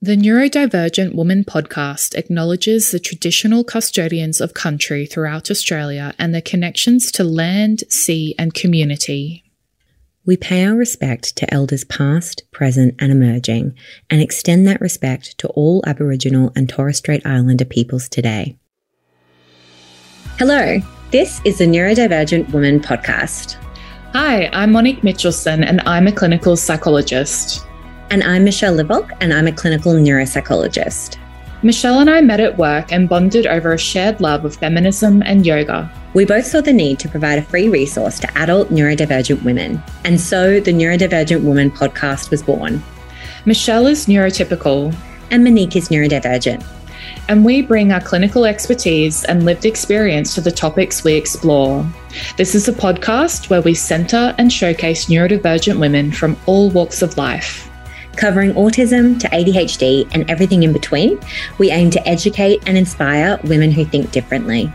The Neurodivergent Woman podcast acknowledges the traditional custodians of country throughout Australia and their connections to land, sea, and community. We pay our respect to elders past, present, and emerging, and extend that respect to all Aboriginal and Torres Strait Islander peoples today. Hello, this is the Neurodivergent Woman podcast. Hi, I'm Monique Mitchelson, and I'm a clinical psychologist. And I'm Michelle Livock, and I'm a clinical neuropsychologist. Michelle and I met at work and bonded over a shared love of feminism and yoga. We both saw the need to provide a free resource to adult neurodivergent women. And so the Neurodivergent Woman podcast was born. Michelle is neurotypical, and Monique is neurodivergent. And we bring our clinical expertise and lived experience to the topics we explore. This is a podcast where we centre and showcase neurodivergent women from all walks of life. Covering autism to ADHD and everything in between, we aim to educate and inspire women who think differently.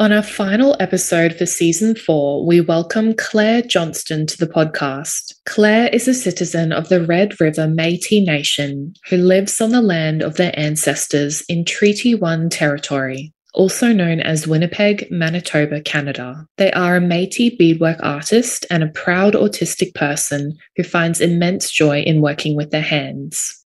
On our final episode for season four, we welcome Claire Johnston to the podcast. Claire is a citizen of the Red River Metis Nation who lives on the land of their ancestors in Treaty One territory also known as Winnipeg, Manitoba, Canada. They are a Metis beadwork artist and a proud autistic person who finds immense joy in working with their hands.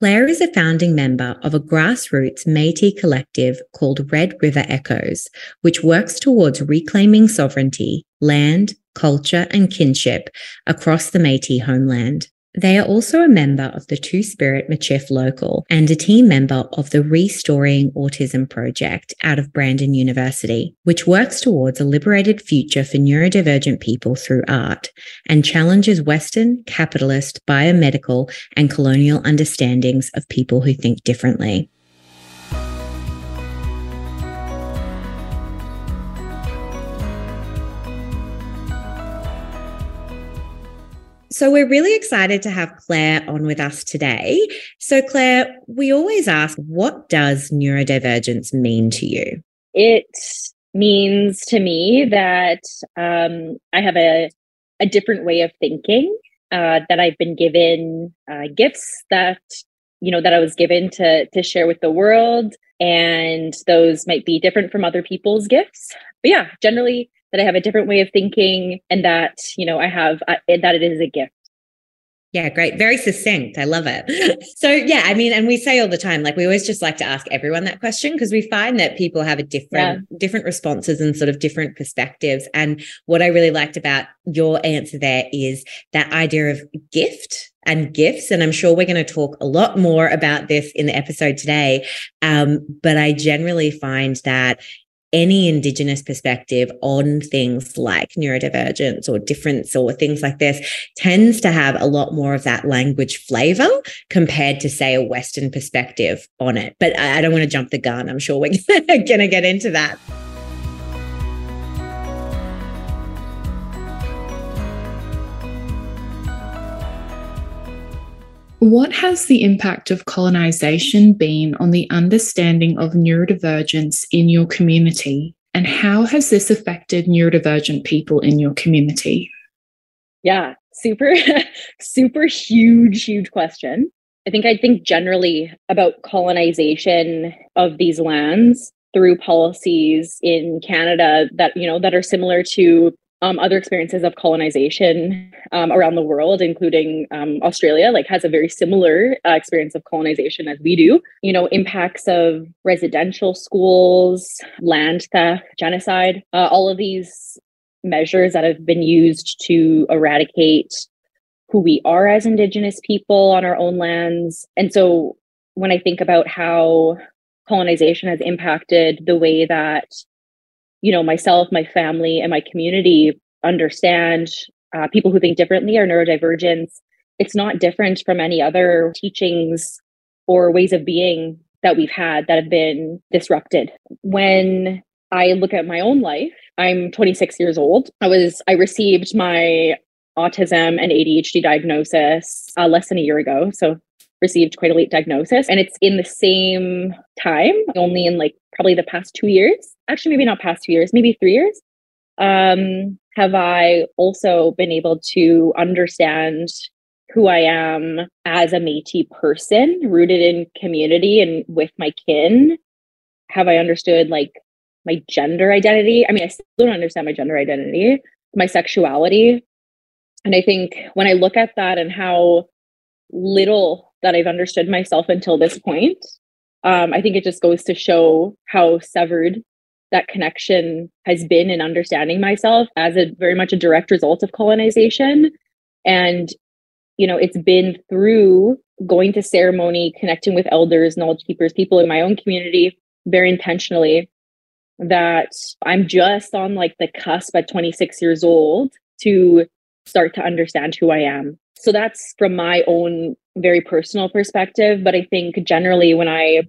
Claire is a founding member of a grassroots Metis collective called Red River Echoes, which works towards reclaiming sovereignty, land, culture, and kinship across the Metis homeland. They are also a member of the Two Spirit Michif Local and a team member of the Re*Storying Autism Project out of Brandon University, which works towards a liberated future for neurodivergent people through art and challenges Western, capitalist, biomedical, and colonial understandings of people who think differently. So we're really excited to have Claire on with us today. So Claire, we always ask, what does neurodivergence mean to you? It means to me that um, I have a, a different way of thinking, uh, that I've been given uh, gifts that, you know, that I was given to, to share with the world. And those might be different from other people's gifts. But yeah, generally that I have a different way of thinking and that, you know, I have uh, that it is a gift. Yeah, great. Very succinct. I love it. So, yeah, I mean, and we say all the time, like we always just like to ask everyone that question because we find that people have a different, yeah. different responses and sort of different perspectives. And what I really liked about your answer there is that idea of gift and gifts. And I'm sure we're going to talk a lot more about this in the episode today. Um, but I generally find that any Indigenous perspective on things like neurodivergence or difference or things like this tends to have a lot more of that language flavor compared to, say, a Western perspective on it. But I don't want to jump the gun. I'm sure we're going to get into that. What has the impact of colonization been on the understanding of neurodivergence in your community? And how has this affected neurodivergent people in your community? Yeah, super, super huge, huge question. I think I think generally about colonization of these lands through policies in Canada that you know that are similar to um, other experiences of colonization um, around the world, including um, Australia, like has a very similar uh, experience of colonization as we do. You know, impacts of residential schools, land theft, genocide, uh, all of these measures that have been used to eradicate who we are as Indigenous people on our own lands. And so when I think about how colonization has impacted the way that you know myself my family and my community understand uh, people who think differently or neurodivergence. It's not different from any other teachings or ways of being that we've had that have been disrupted. When i look at my own life i'm 26 years old. I was i received my autism and adhd diagnosis uh, less than a year ago so received quite a late diagnosis and it's in the same time only in like probably the past two years actually maybe not past two years maybe three years um, have I also been able to understand who I am as a Métis person, rooted in community and with my kin? Have I understood like my gender identity? I mean, I still don't understand my gender identity, my sexuality. And I think when I look at that and how little that I've understood myself until this point, um, I think it just goes to show how severed that connection has been in understanding myself as a very much a direct result of colonization. And, you know, it's been through going to ceremony, connecting with elders, knowledge keepers, people in my own community very intentionally that I'm just on like the cusp at 26 years old to start to understand who I am. So that's from my own very personal perspective. But I think generally, when I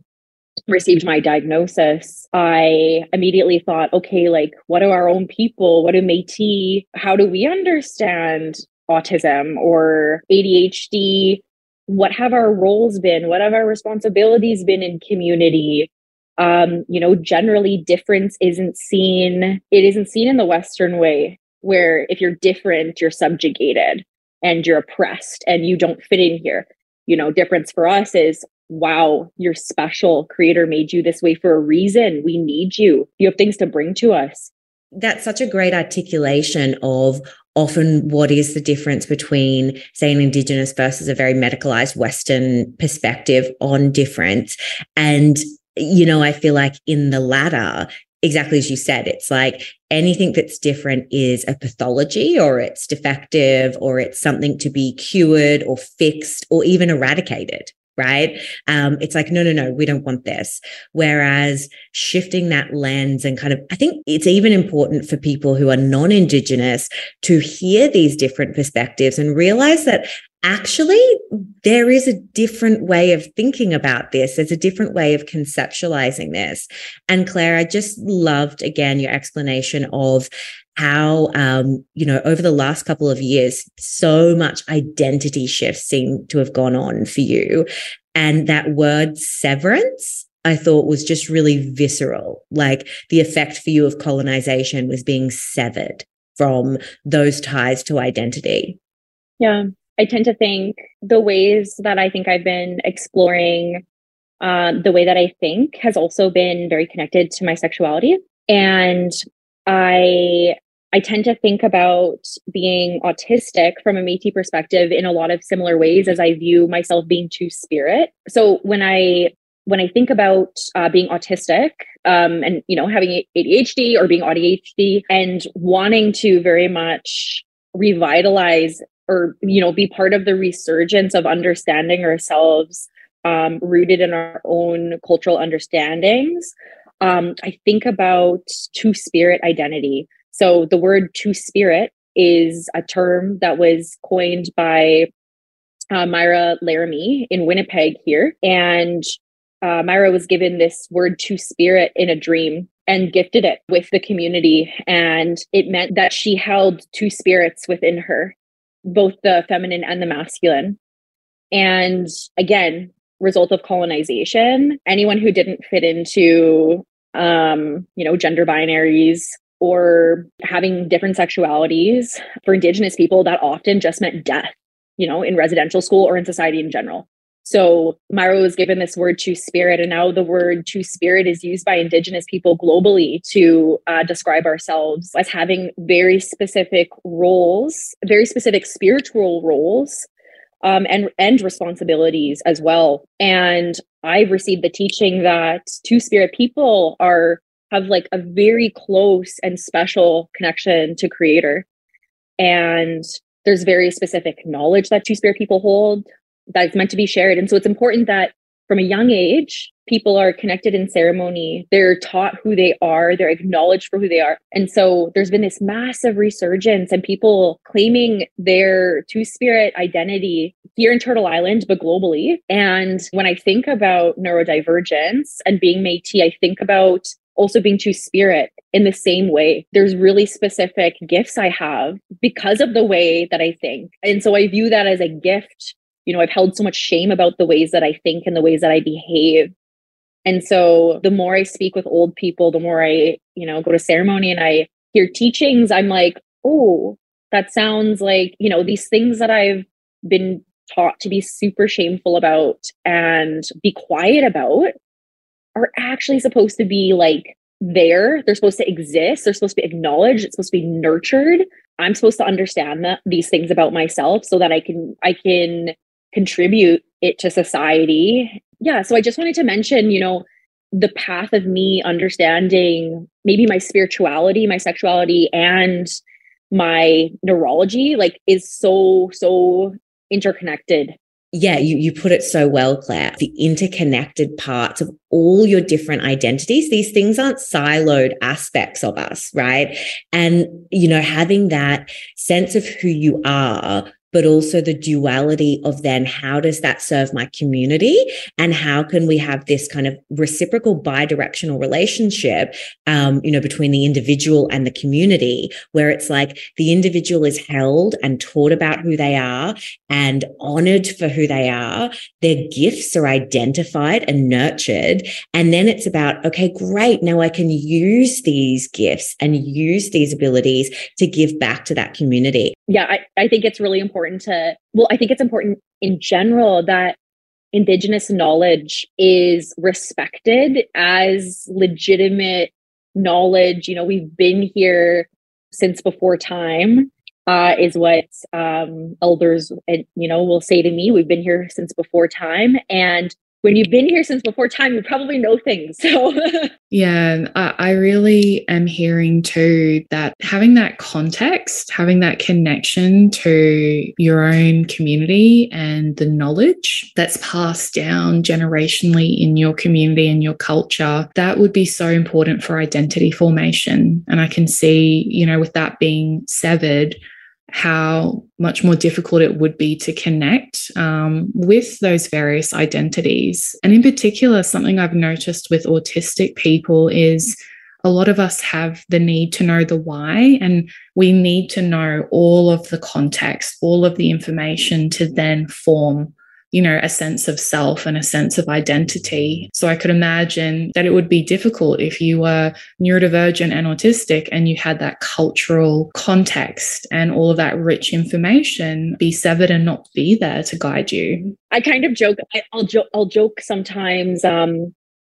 received my diagnosis, I immediately thought, okay, like, what do our own people, what do Metis, how do we understand autism or ADHD? What have our roles been? What have our responsibilities been in community? Um, you know, generally difference isn't seen, it isn't seen in the Western way, where if you're different, you're subjugated and you're oppressed and you don't fit in here. You know, difference for us is wow, you're special. Creator made you this way for a reason. We need you. You have things to bring to us. That's such a great articulation of often what is the difference between, say, an Indigenous versus a very medicalized Western perspective on difference. And, you know, I feel like in the latter, exactly as you said, it's like anything that's different is a pathology or it's defective or it's something to be cured or fixed or even eradicated right? Um, it's like, no, no, no, we don't want this. Whereas shifting that lens and kind of, I think it's even important for people who are non Indigenous to hear these different perspectives and realize that actually there is a different way of thinking about this there's a different way of conceptualizing this and claire i just loved again your explanation of how um, you know over the last couple of years so much identity shifts seem to have gone on for you and that word severance I thought was just really visceral. Like the effect for you of colonization was being severed from those ties to identity. Yeah. I tend to think the ways that I think I've been exploring um, the way that I think has also been very connected to my sexuality. And I I tend to think about being autistic from a Métis perspective in a lot of similar ways as I view myself being two spirit. So when I when I think about uh, being autistic um, and you know having ADHD or being ADHD and wanting to very much revitalize or you know be part of the resurgence of understanding ourselves um, rooted in our own cultural understandings um, I think about two spirit identity. So the word two spirit is a term that was coined by uh, Myra Laramee in Winnipeg here. And uh, Myra was given this word two spirit in a dream and gifted it with the community. And it meant that she held two spirits within her, both the feminine and the masculine. And again, result of colonization, anyone who didn't fit into um, you know, gender binaries or having different sexualities for indigenous people that often just meant death, you know, in residential school or in society in general. So Myra was given this word two spirit, and now the word two spirit is used by Indigenous people globally to uh, describe ourselves as having very specific roles, very specific spiritual roles um, and and responsibilities as well. And I've received the teaching that two spirit people are have like a very close and special connection to creator. And there's very specific knowledge that two spirit people hold that's meant to be shared. And so it's important that from a young age, people are connected in ceremony. They're taught who they are, they're acknowledged for who they are. And so there's been this massive resurgence and people claiming their two spirit identity here in Turtle Island, but globally. And when I think about neurodivergence and being Metis, I think about also being two spirit in the same way. There's really specific gifts I have because of the way that I think. And so I view that as a gift you know, I've held so much shame about the ways that I think and the ways that I behave. And so the more I speak with old people, the more I, you know, go to ceremony and I hear teachings, I'm like, oh, that sounds like, you know, these things that I've been taught to be super shameful about and be quiet about are actually supposed to be like there. They're supposed to exist. They're supposed to be acknowledged. It's supposed to be nurtured. I'm supposed to understand that these things about myself so that I can I can contribute it to society. Yeah, so I just wanted to mention, you know, the path of me understanding maybe my spirituality, my sexuality and my neurology like is so so interconnected yeah, you, you put it so well, Claire. The interconnected parts of all your different identities. These things aren't siloed aspects of us, right? And, you know, having that sense of who you are but also the duality of then how does that serve my community and how can we have this kind of reciprocal bi-directional relationship um, you know between the individual and the community where it's like the individual is held and taught about who they are and honored for who they are. Their gifts are identified and nurtured. And then it's about okay great. Now i can use these gifts and use these abilities to give back to that community. Yeah I, I think it's really important important to, well, I think it's important in general that Indigenous knowledge is respected as legitimate knowledge. You know, we've been here since before time. Uh, is what um, elders, you know, will say to me. We've been here since before time, and when you've been here since before time, you probably know things. So, yeah, I really am hearing too that having that context, having that connection to your own community and the knowledge that's passed down generationally in your community and your culture, that would be so important for identity formation. And I can see, you know, with that being severed, how much more difficult it would be to connect um, with those various identities. And in particular, something I've noticed with autistic people is a lot of us have the need to know the why, and we need to know all of the context, all of the information to then form you know, a sense of self and a sense of identity. So I could imagine that it would be difficult if you were neurodivergent and autistic and you had that cultural context and all of that rich information be severed and not be there to guide you. I kind of joke, I, will joke, I'll joke sometimes, um,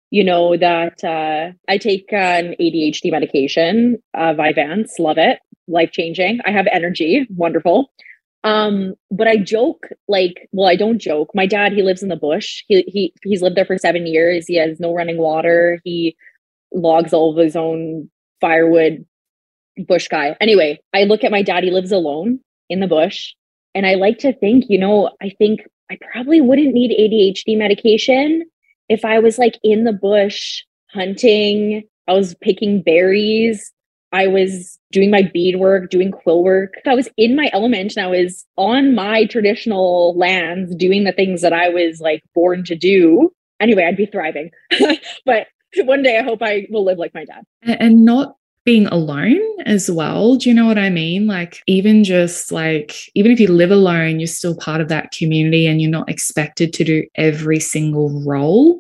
you know, that uh, I take an ADHD medication, uh, Vyvanse, love it, life changing. I have energy, wonderful. Um, but I joke like, well, I don't joke. My dad, he lives in the bush. He he he's lived there for seven years. He has no running water. He logs all of his own firewood. Bush guy. Anyway, I look at my dad. He lives alone in the bush, and I like to think, you know, I think I probably wouldn't need ADHD medication if I was like in the bush hunting. I was picking berries I was doing my bead work, doing quill work. I was in my element and I was on my traditional lands doing the things that I was like born to do. Anyway, I'd be thriving. but one day I hope I will live like my dad. And not being alone as well. Do you know what I mean? Like, even just like, even if you live alone, you're still part of that community and you're not expected to do every single role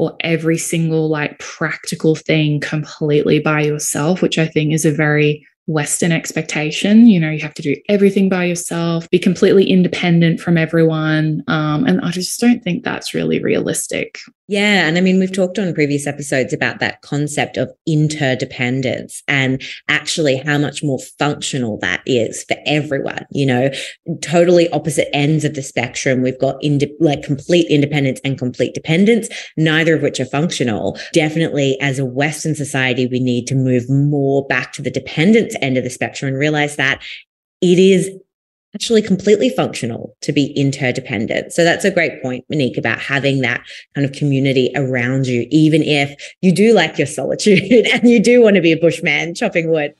or every single like practical thing completely by yourself, which I think is a very Western expectation. You know, you have to do everything by yourself, be completely independent from everyone. Um, and I just don't think that's really realistic. Yeah. And I mean, we've talked on previous episodes about that concept of interdependence and actually how much more functional that is for everyone. You know, totally opposite ends of the spectrum. We've got ind- like complete independence and complete dependence, neither of which are functional. Definitely, as a Western society, we need to move more back to the dependence end of the spectrum and realize that it is actually completely functional to be interdependent. So that's a great point, Monique, about having that kind of community around you, even if you do like your solitude and you do want to be a bushman chopping wood.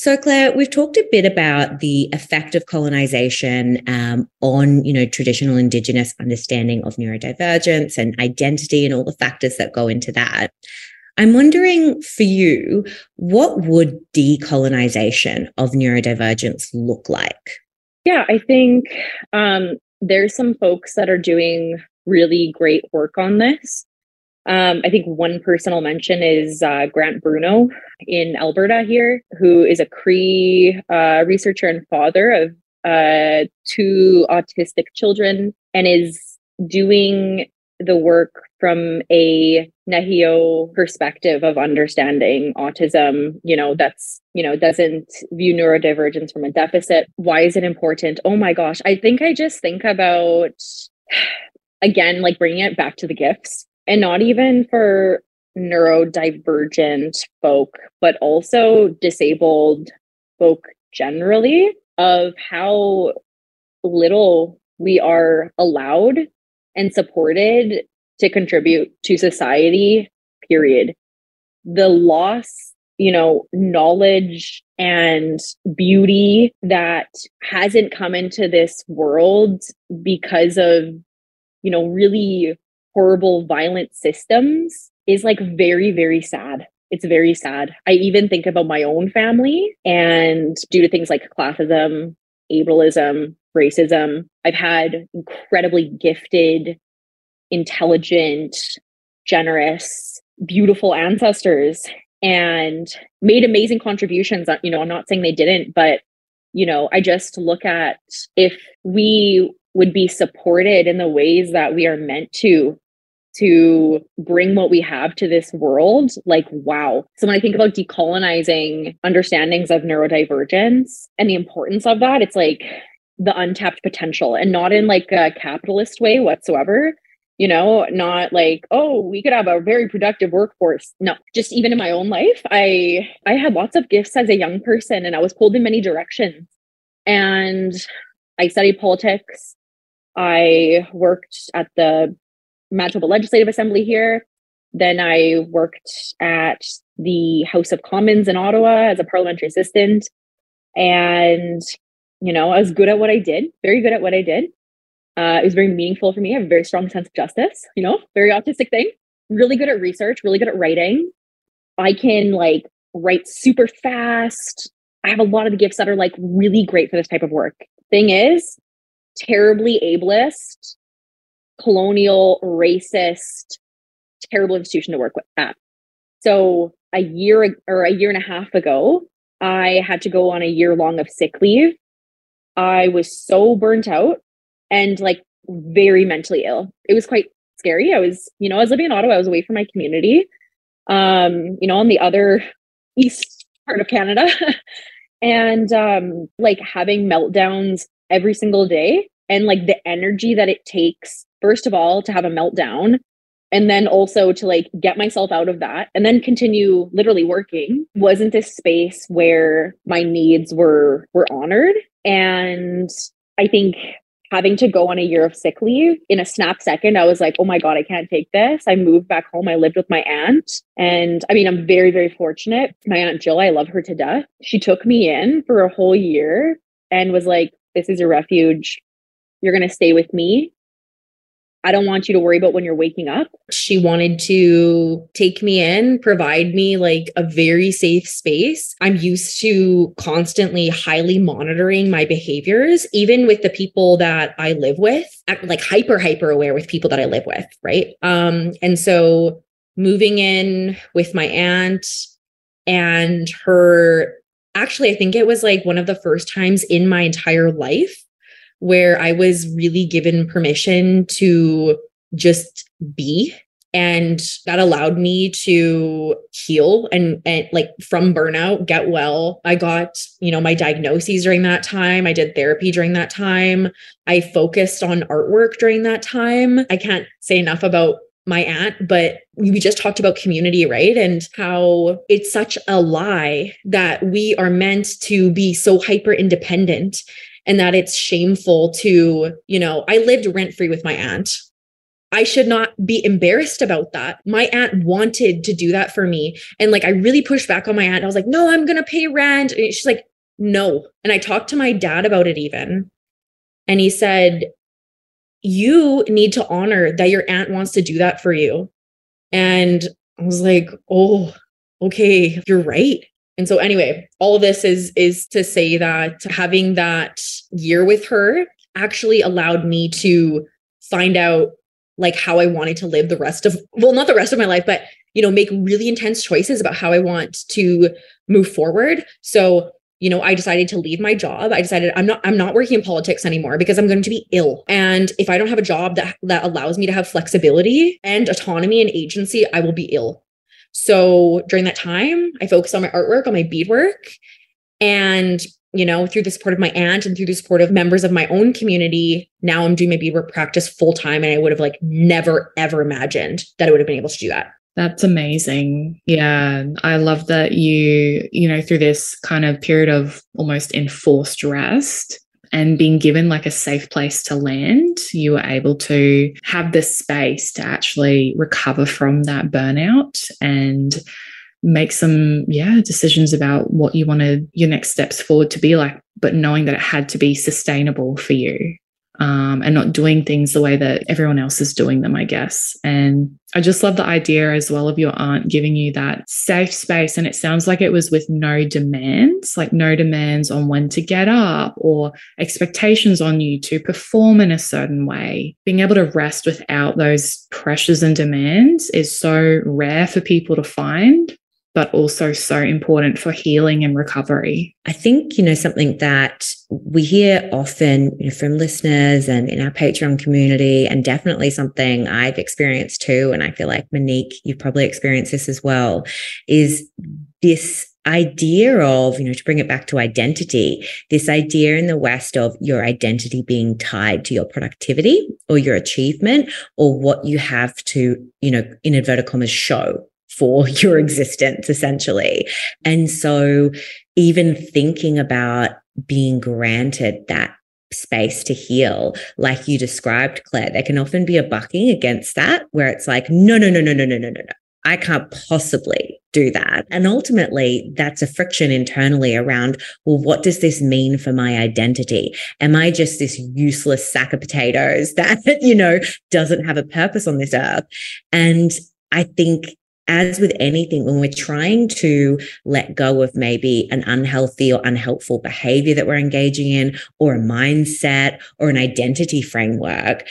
So, Claire, we've talked a bit about the effect of colonization um, on, you know, traditional Indigenous understanding of neurodivergence and identity and all the factors that go into that. I'm wondering for you, what would decolonization of neurodivergence look like? Yeah, I think um, there's some folks that are doing really great work on this. Um, I think one personal mention is uh, Grant Bruno in Alberta here, who is a Cree uh, researcher and father of uh, two autistic children and is doing the work from a Nehiyaw perspective of understanding autism, you know, that's, you know, doesn't view neurodivergence from a deficit. Why is it important? Oh my gosh. I think I just think about, again, like bringing it back to the gifts and not even for neurodivergent folk, but also disabled folk generally, of how little we are allowed and supported to contribute to society, period. The loss, you know, knowledge and beauty that hasn't come into this world because of, you know, really horrible, violent systems is like very, very sad. It's very sad. I even think about my own family and due to things like classism, ableism, racism, I've had incredibly gifted, intelligent, generous, beautiful ancestors and made amazing contributions. Uh, you know, I'm not saying they didn't, but, you know, I just look at if we would be supported in the ways that we are meant to to bring what we have to this world like wow. So when i think about decolonizing understandings of neurodivergence and the importance of that it's like the untapped potential and not in like a capitalist way whatsoever. You know not like oh we could have a very productive workforce. No just even in my own life i i had lots of gifts as a young person and i was pulled in many directions. And i studied politics. I worked at the manitoba legislative assembly here then i worked at the house of commons in ottawa as a parliamentary assistant and you know, I was good at what I did, very good at what I did. Uh, it was very meaningful for me. I have a very strong sense of justice, you know, very autistic thing. Really good at research, really good at writing. I can like write super fast. I have a lot of the gifts that are like really great for this type of work. Thing is, terribly ableist, colonial, racist, terrible institution to work with at. So a year or a year and a half ago, I had to go on a year long of sick leave I was so burnt out and like very mentally ill. It was quite scary. I was, you know, I was living in Ottawa, I was away from my community, um, you know, on the other east part of Canada. and um like having meltdowns every single day and like the energy that it takes first of all to have a meltdown and then also to like get myself out of that and then continue literally working wasn't this space where my needs were were honored and I think having to go on a year of sick leave in a snap second, I was like, oh my God, I can't take this. I moved back home. I lived with my aunt. And I mean, I'm very, very fortunate. My aunt Jill, I love her to death. She took me in for a whole year and was like, this is your refuge. You're going to stay with me. I don't want you to worry about when you're waking up. She wanted to take me in, provide me like a very safe space. I'm used to constantly highly monitoring my behaviors, even with the people that I live with, like hyper, hyper aware with people that I live with. Right. Um, and so moving in with my aunt and her actually, I think it was like one of the first times in my entire life where I was really given permission to just be. And that allowed me to heal and, and like from burnout get well. I got you know my diagnoses during that time. I did therapy during that time. I focused on artwork during that time. I can't say enough about my aunt, but we just talked about community, right? And how it's such a lie that we are meant to be so hyper independent and that it's shameful to, you know, I lived rent free with my aunt. I should not be embarrassed about that. My aunt wanted to do that for me. And like, I really pushed back on my aunt. I was like, no, I'm going to pay rent. And she's like, no. And I talked to my dad about it even. And he said, you need to honor that your aunt wants to do that for you. And I was like, oh, okay, you're right. And so anyway, all this is is to say that having that year with her actually allowed me to find out like how I wanted to live the rest of well not the rest of my life but you know make really intense choices about how I want to move forward. So you know i decided to leave my job. I decided i'm not i'm not working in politics anymore because i'm going to be ill. And if i don't have a job that that allows me to have flexibility and autonomy and agency i will be ill so during that time i focused on my artwork on my beadwork and you know, through the support of my aunt and through the support of members of my own community, now I'm doing my beadwork practice full time. And I would have like never, ever imagined that I would have been able to do that. That's amazing. Yeah. I love that you, you know, through this kind of period of almost enforced rest and being given like a safe place to land, you were able to have the space to actually recover from that burnout and make some yeah decisions about what you wanted your next steps forward to be like but knowing that it had to be sustainable for you um, and not doing things the way that everyone else is doing them i guess. And i just love the idea as well of your aunt giving you that safe space. And it sounds like it was with no demands like no demands on when to get up or expectations on you to perform in a certain way. Being able to rest without those pressures and demands is so rare for people to find but also so important for healing and recovery. I think, you know, something that we hear often you know, from listeners and in our Patreon community, and definitely something I've experienced too, and I feel like Monique, you've probably experienced this as well, is this idea of, you know, to bring it back to identity, this idea in the West of your identity being tied to your productivity or your achievement or what you have to, you know, in inverted commas, show for your existence, essentially. And so, even thinking about being granted that space to heal, like you described, Claire, there can often be a bucking against that, where it's like, no, no, no, no, no, no, no, no, no. I can't possibly do that. And ultimately, that's a friction internally around, well, what does this mean for my identity? Am I just this useless sack of potatoes that, you know, doesn't have a purpose on this earth? And I think as with anything, when we're trying to let go of maybe an unhealthy or unhelpful behavior that we're engaging in, or a mindset or an identity framework,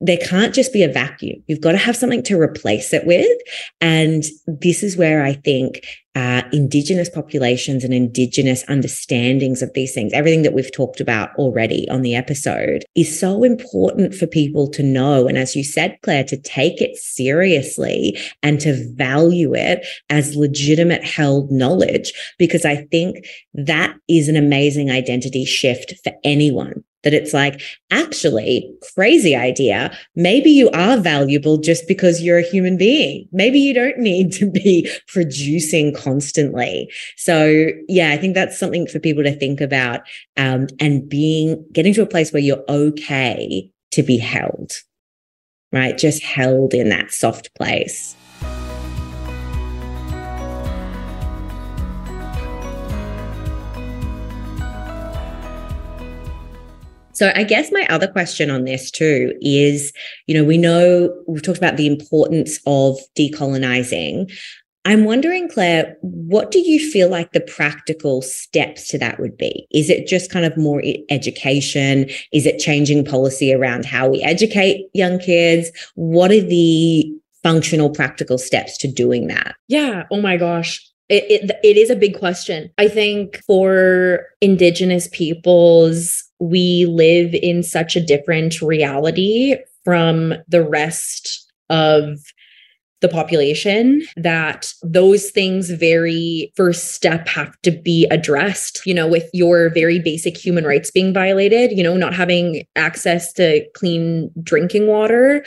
there can't just be a vacuum. You've got to have something to replace it with. And this is where I think uh, Indigenous populations and Indigenous understandings of these things, everything that we've talked about already on the episode, is so important for people to know. And as you said, Claire, to take it seriously and to value it as legitimate held knowledge, because I think that is an amazing identity shift for anyone that it's like, actually, crazy idea. Maybe you are valuable just because you're a human being. Maybe you don't need to be producing constantly. So, yeah, I think that's something for people to think about um, and being getting to a place where you're okay to be held, right? Just held in that soft place. So I guess my other question on this too is, you know, we know we've talked about the importance of decolonizing. I'm wondering, Claire, what do you feel like the practical steps to that would be? Is it just kind of more education? Is it changing policy around how we educate young kids? What are the functional, practical steps to doing that? Yeah. Oh my gosh. It, it, it is a big question. I think for Indigenous peoples, we live in such a different reality from the rest of the population that those things very first step have to be addressed you know with your very basic human rights being violated you know not having access to clean drinking water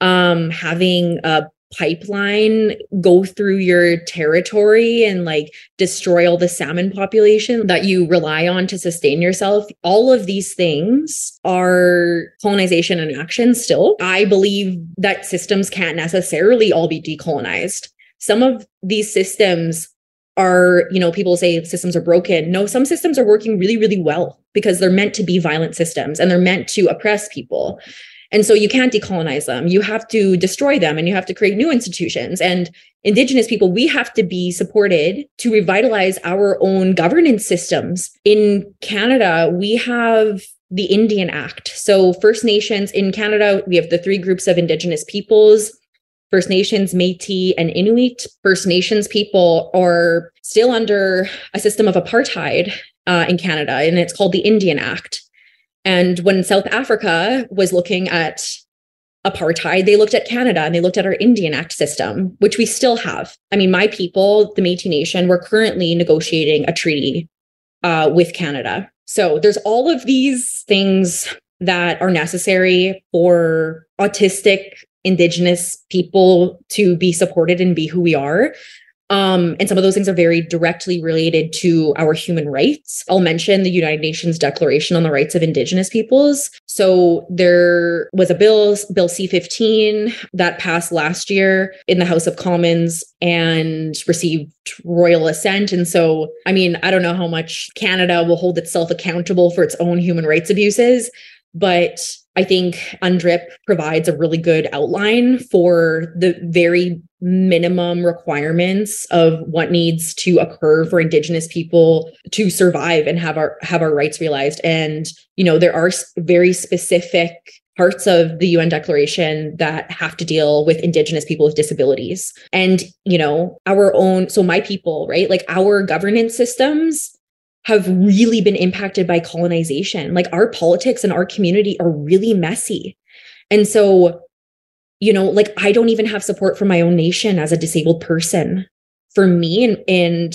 um having a pipeline go through your territory and like destroy all the salmon population that you rely on to sustain yourself all of these things are colonization in action still. I believe that systems can't necessarily all be decolonized. Some of these systems are you know people say systems are broken. No some systems are working really really well because they're meant to be violent systems and they're meant to oppress people and so you can't decolonize them. You have to destroy them and you have to create new institutions. And Indigenous people, we have to be supported to revitalize our own governance systems. In Canada, we have the Indian Act. So, First Nations in Canada, we have the three groups of Indigenous peoples First Nations, Metis, and Inuit. First Nations people are still under a system of apartheid uh, in Canada, and it's called the Indian Act. And when South Africa was looking at apartheid, they looked at Canada and they looked at our Indian Act system, which we still have. I mean, my people, the Metis Nation, we're currently negotiating a treaty uh, with Canada. So there's all of these things that are necessary for autistic indigenous people to be supported and be who we are um, and some of those things are very directly related to our human rights. I'll mention the United Nations Declaration on the Rights of Indigenous Peoples. So there was a bill, Bill C 15, that passed last year in the House of Commons and received royal assent. And so, I mean, I don't know how much Canada will hold itself accountable for its own human rights abuses, but I think UNDRIP provides a really good outline for the very minimum requirements of what needs to occur for indigenous people to survive and have our have our rights realized. And you know there are very specific parts of the UN declaration that have to deal with indigenous people with disabilities. And you know our own so my people right? Like our governance systems have really been impacted by colonization. Like our politics and our community are really messy. And so you know, like I don't even have support from my own nation as a disabled person. For me and, and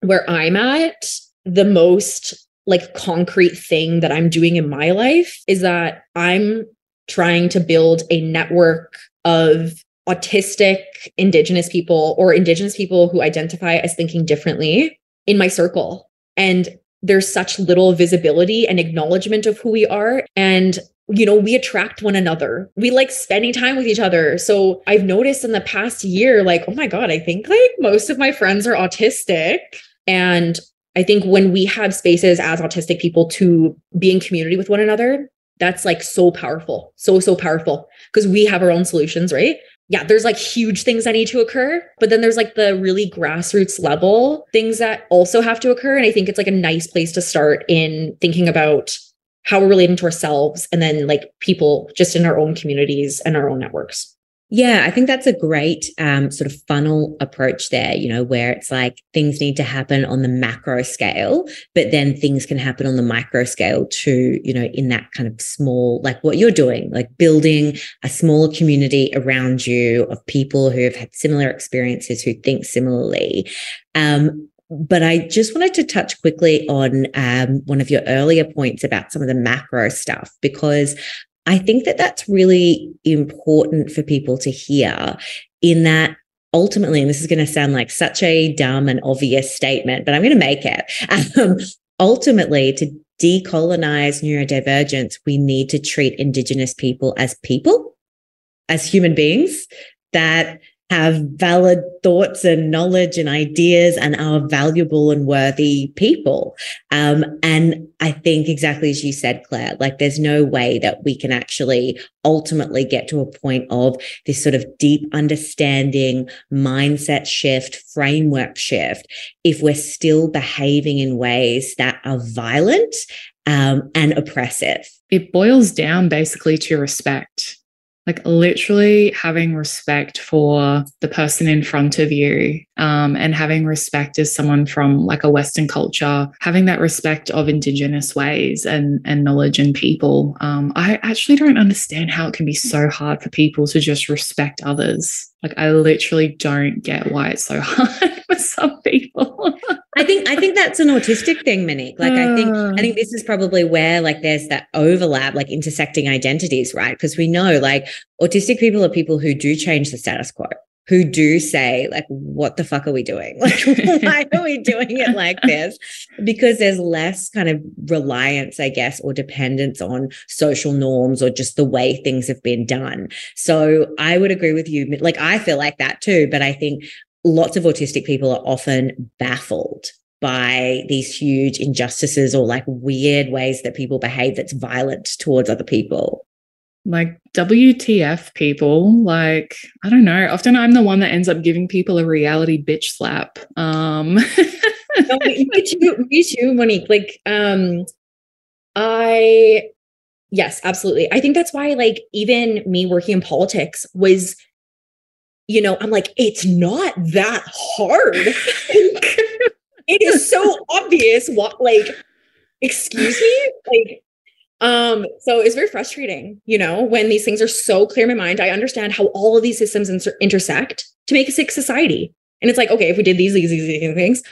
where I'm at, the most like concrete thing that I'm doing in my life is that I'm trying to build a network of autistic indigenous people or indigenous people who identify as thinking differently in my circle. And there's such little visibility and acknowledgement of who we are. And you know, we attract one another. We like spending time with each other. So I've noticed in the past year, like, oh my God, I think like most of my friends are autistic. And I think when we have spaces as autistic people to be in community with one another, that's like so powerful. So, so powerful because we have our own solutions, right? Yeah, there's like huge things that need to occur, but then there's like the really grassroots level things that also have to occur. And I think it's like a nice place to start in thinking about how we're relating to ourselves and then like people just in our own communities and our own networks. Yeah, I think that's a great um, sort of funnel approach there, you know, where it's like things need to happen on the macro scale, but then things can happen on the micro scale too, you know, in that kind of small, like what you're doing, like building a smaller community around you of people who have had similar experiences, who think similarly. Um, but I just wanted to touch quickly on um, one of your earlier points about some of the macro stuff, because I think that that's really important for people to hear in that ultimately, and this is going to sound like such a dumb and obvious statement, but I'm going to make it. Um, ultimately, to decolonize neurodivergence, we need to treat Indigenous people as people, as human beings that have valid thoughts and knowledge and ideas and are valuable and worthy people. Um, and I think exactly as you said, Claire, like there's no way that we can actually ultimately get to a point of this sort of deep understanding, mindset shift, framework shift, if we're still behaving in ways that are violent um, and oppressive. It boils down basically to respect like literally having respect for the person in front of you um, and having respect as someone from like a western culture having that respect of indigenous ways and and knowledge and people um, i actually don't understand how it can be so hard for people to just respect others. Like i literally don't get why it's so hard for some people I think I think that's an autistic thing, Monique. Like I think I hmm. think this is probably where like there's that overlap, like intersecting identities, right? Because we know like autistic people are people who do change the status quo, who do say like, "What the fuck are we doing? Like, why are we doing it like this?" Because there's less kind of reliance, I guess, or dependence on social norms or just the way things have been done. So I would agree with you. Like I feel like that too, but I think lots of autistic people are often baffled by these huge injustices or like weird ways that people behave that's violent towards other people. Like WTF people, like, I don't know. Often I'm the one that ends up giving people a reality bitch slap. Um no, me too, me too, Monique. Like, um, I yes, absolutely. I think that's why like even me working in politics was you know, I'm like it's not that hard. it is so obvious what like excuse me? Like um, so it's very frustrating, you know, when these things are so clear in my mind. I understand how all of these systems inter- intersect to make a sick society. And it's like, okay, if we did these, these, these things,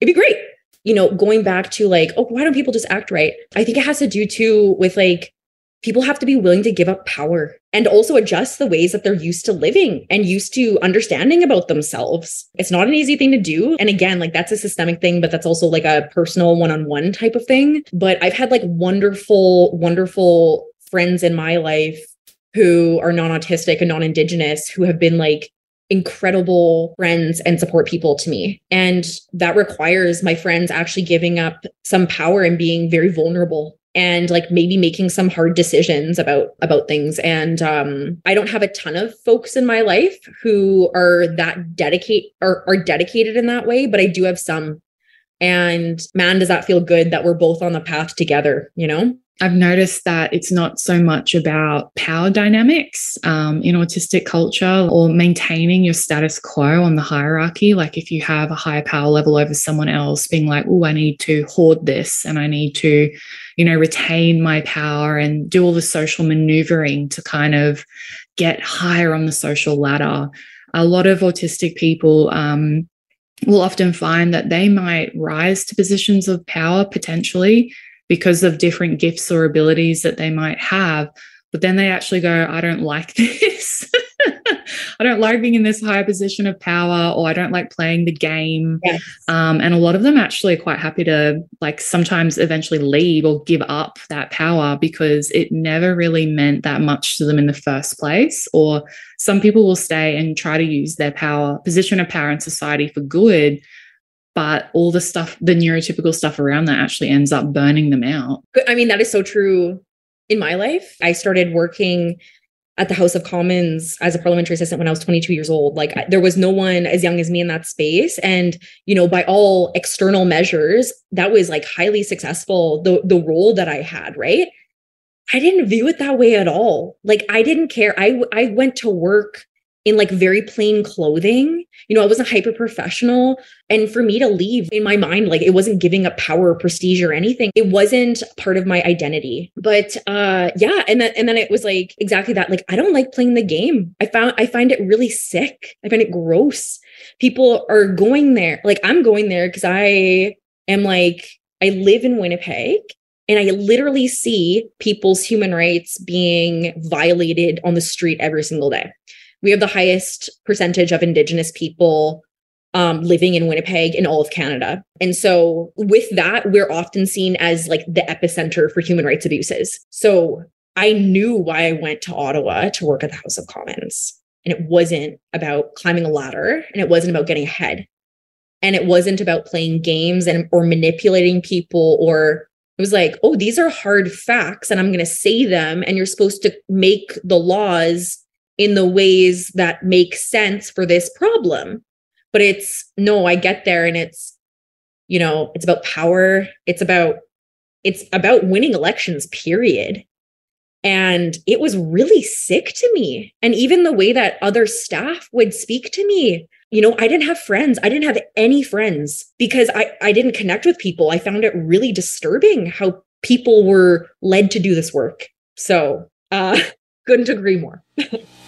it'd be great. You know, going back to like, oh, why don't people just act right? I think it has to do too with like people have to be willing to give up power and also adjust the ways that they're used to living and used to understanding about themselves. It's not an easy thing to do. And again, like that's a systemic thing, but that's also like a personal one on one type of thing. But I've had like wonderful, wonderful friends in my life who are non autistic and non indigenous who have been like incredible friends and support people to me. And that requires my friends actually giving up some power and being very vulnerable and like maybe making some hard decisions about about things. And um i don't have a ton of folks in my life who are that dedicate are, are dedicated in that way but i do have some and man does that feel good that we're both on the path together you know I've noticed that it's not so much about power dynamics um, in autistic culture or maintaining your status quo on the hierarchy. Like if you have a higher power level over someone else, being like, oh, I need to hoard this and I need to, you know, retain my power and do all the social maneuvering to kind of get higher on the social ladder. A lot of autistic people um, will often find that they might rise to positions of power potentially because of different gifts or abilities that they might have. But then they actually go, I don't like this. I don't like being in this higher position of power, or I don't like playing the game. Yes. Um, and a lot of them actually are quite happy to, like, sometimes eventually leave or give up that power because it never really meant that much to them in the first place. Or some people will stay and try to use their power, position of power in society for good but all the stuff, the neurotypical stuff around that actually ends up burning them out. I mean, that is so true in my life. I started working at the House of Commons as a parliamentary assistant when I was 22 years old. Like there was no one as young as me in that space. And, you know, by all external measures, that was like highly successful, the, the role that I had, right? I didn't view it that way at all. Like I didn't care. I I went to work in like very plain clothing. You know, I wasn't hyper professional. And for me to leave in my mind, like it wasn't giving up power or prestige or anything. It wasn't part of my identity. But uh yeah, and then and then it was like exactly that. Like, I don't like playing the game. I found I find it really sick. I find it gross. People are going there. Like I'm going there because I am like, I live in Winnipeg and I literally see people's human rights being violated on the street every single day we have the highest percentage of Indigenous people um, living in Winnipeg in all of Canada. And so, with that, we're often seen as like the epicenter for human rights abuses. So, I knew why I went to Ottawa to work at the House of Commons. And it wasn't about climbing a ladder and it wasn't about getting ahead. And it wasn't about playing games and or manipulating people or it was like, oh, these are hard facts and I'm going to say them. And you're supposed to make the laws in the ways that make sense for this problem. But it's no, I get there and it's, you know, it's about power. It's about, it's about winning elections, period. And it was really sick to me. And even the way that other staff would speak to me, you know, I didn't have friends. I didn't have any friends because I, I didn't connect with people. I found it really disturbing how people were led to do this work. So, uh, couldn't agree more.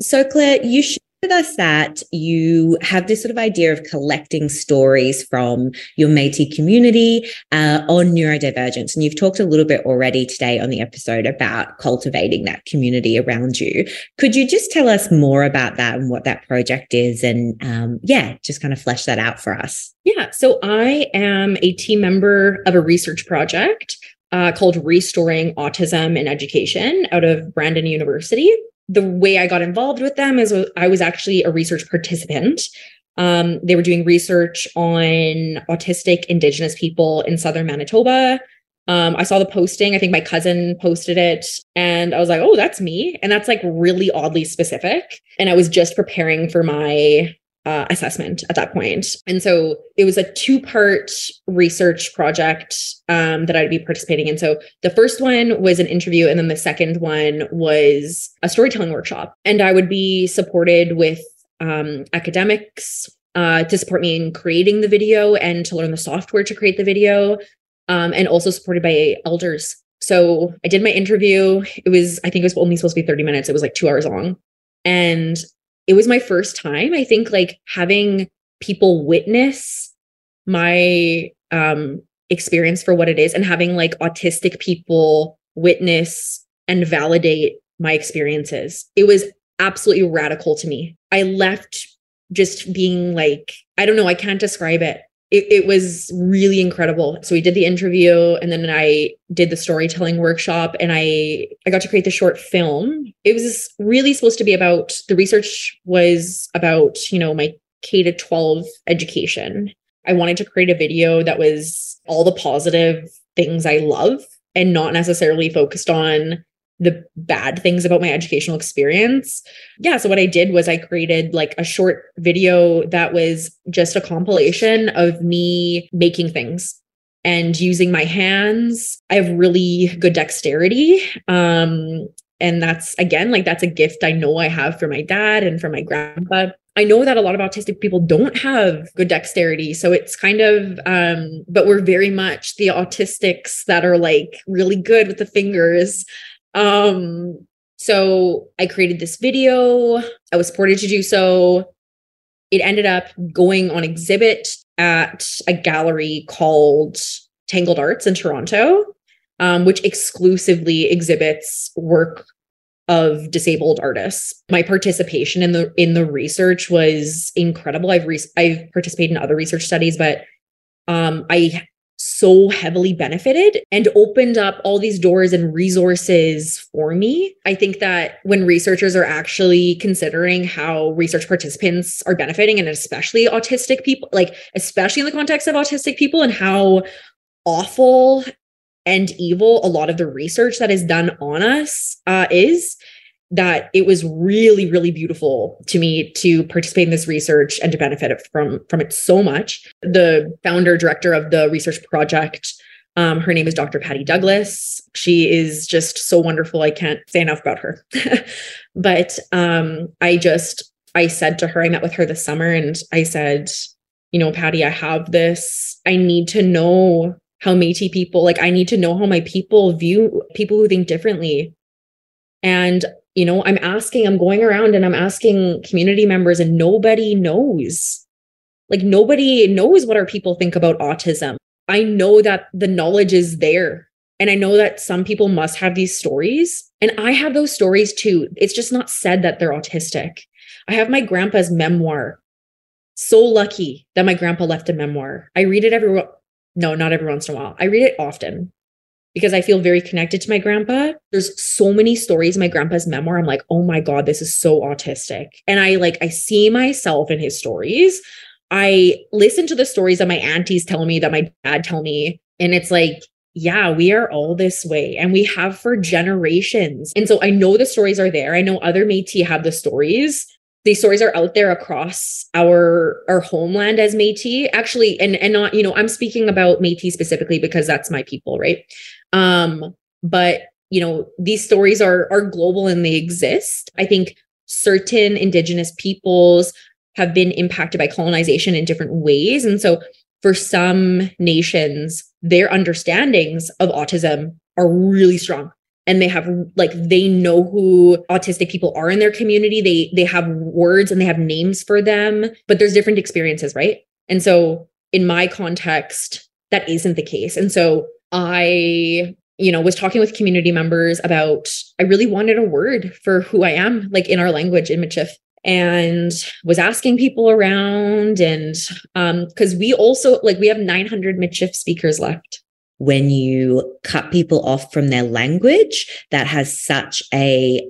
So, Claire, you shared with us that you have this sort of idea of collecting stories from your Métis community uh, on neurodivergence. And you've talked a little bit already today on the episode about cultivating that community around you. Could you just tell us more about that and what that project is? And um, yeah, just kind of flesh that out for us. Yeah. So, I am a team member of a research project. Uh, called Re*Storying Autism in Education out of Brandon University the way I got involved with them is I was actually a research participant. Um, they were doing research on autistic Indigenous people in southern Manitoba. Um, I saw the posting. I think my cousin posted it and I was like, oh, that's me. And that's like really oddly specific. And I was just preparing for my uh, assessment at that point. And so it was a two part research project um, that I'd be participating in. So the first one was an interview, and then the second one was a storytelling workshop. And I would be supported with um, academics uh, to support me in creating the video and to learn the software to create the video, um, and also supported by elders. So I did my interview. It was, I think it was only supposed to be 30 minutes. It was like two hours long. And it was my first time, I think, like having people witness my um, experience for what it is and having like autistic people witness and validate my experiences. It was absolutely radical to me. I left just being like, I don't know, I can't describe it it, it was really incredible. So we did the interview and then I did the storytelling workshop and I I got to create the short film. It was really supposed to be about the research was about, you know, my K to 12 education. I wanted to create a video that was all the positive things I love and not necessarily focused on the bad things about my educational experience. Yeah, so what I did was I created like a short video that was just a compilation of me making things and using my hands. I have really good dexterity. Um and that's again like that's a gift I know I have for my dad and for my grandpa. I know that a lot of autistic people don't have good dexterity. So it's kind of, um, but we're very much the autistics that are like really good with the fingers. Um, so I created this video. I was supported to do so. It ended up going on exhibit at a gallery called Tangled Arts in Toronto, um, which exclusively exhibits work of disabled artists. My participation in the in the research was incredible. I've re- I've participated in other research studies, but um, I so heavily benefited and opened up all these doors and resources for me. I think that when researchers are actually considering how research participants are benefiting, and especially autistic people, like especially in the context of autistic people and how awful and evil a lot of the research that is done on us uh, is, that it was really really beautiful to me to participate in this research and to benefit from from it so much. The founder director of the research project um, her name is dr patty douglas. She is just so wonderful. I can't say enough about her. But um, i just i said to her i met with her this summer and i said you know patty i have this. I need to know how Métis people like I need to know how my people view people who think differently. And you know, I'm asking, I'm going around and I'm asking community members, and nobody knows. Like, nobody knows what our people think about autism. I know that the knowledge is there. And I know that some people must have these stories. And I have those stories too. It's just not said that they're autistic. I have my grandpa's memoir. So lucky that my grandpa left a memoir. I read it every no, not every once in a while. I read it often because I feel very connected to my grandpa. There's so many stories in my grandpa's memoir. I'm like, oh my God, this is so autistic. And I like, I see myself in his stories. I listen to the stories that my aunties tell me, that my dad tell me. And it's like, yeah, we are all this way and we have for generations. And so I know the stories are there. I know other Métis have the stories. These stories are out there across our our homeland as Métis. Actually, and and not, you know, I'm speaking about Métis specifically because that's my people, right? Um, but you know, these stories are are global and they exist. I think certain indigenous peoples have been impacted by colonization in different ways. And so for some nations, their understandings of autism are really strong and they have like they know who autistic people are in their community they they have words and they have names for them but there's different experiences right and so in my context that isn't the case and so I, you know, was talking with community members about I really wanted a word for who I am, like in our language in Michif and was asking people around and um because we also like we have 900 Michif speakers left. When you cut people off from their language that has such a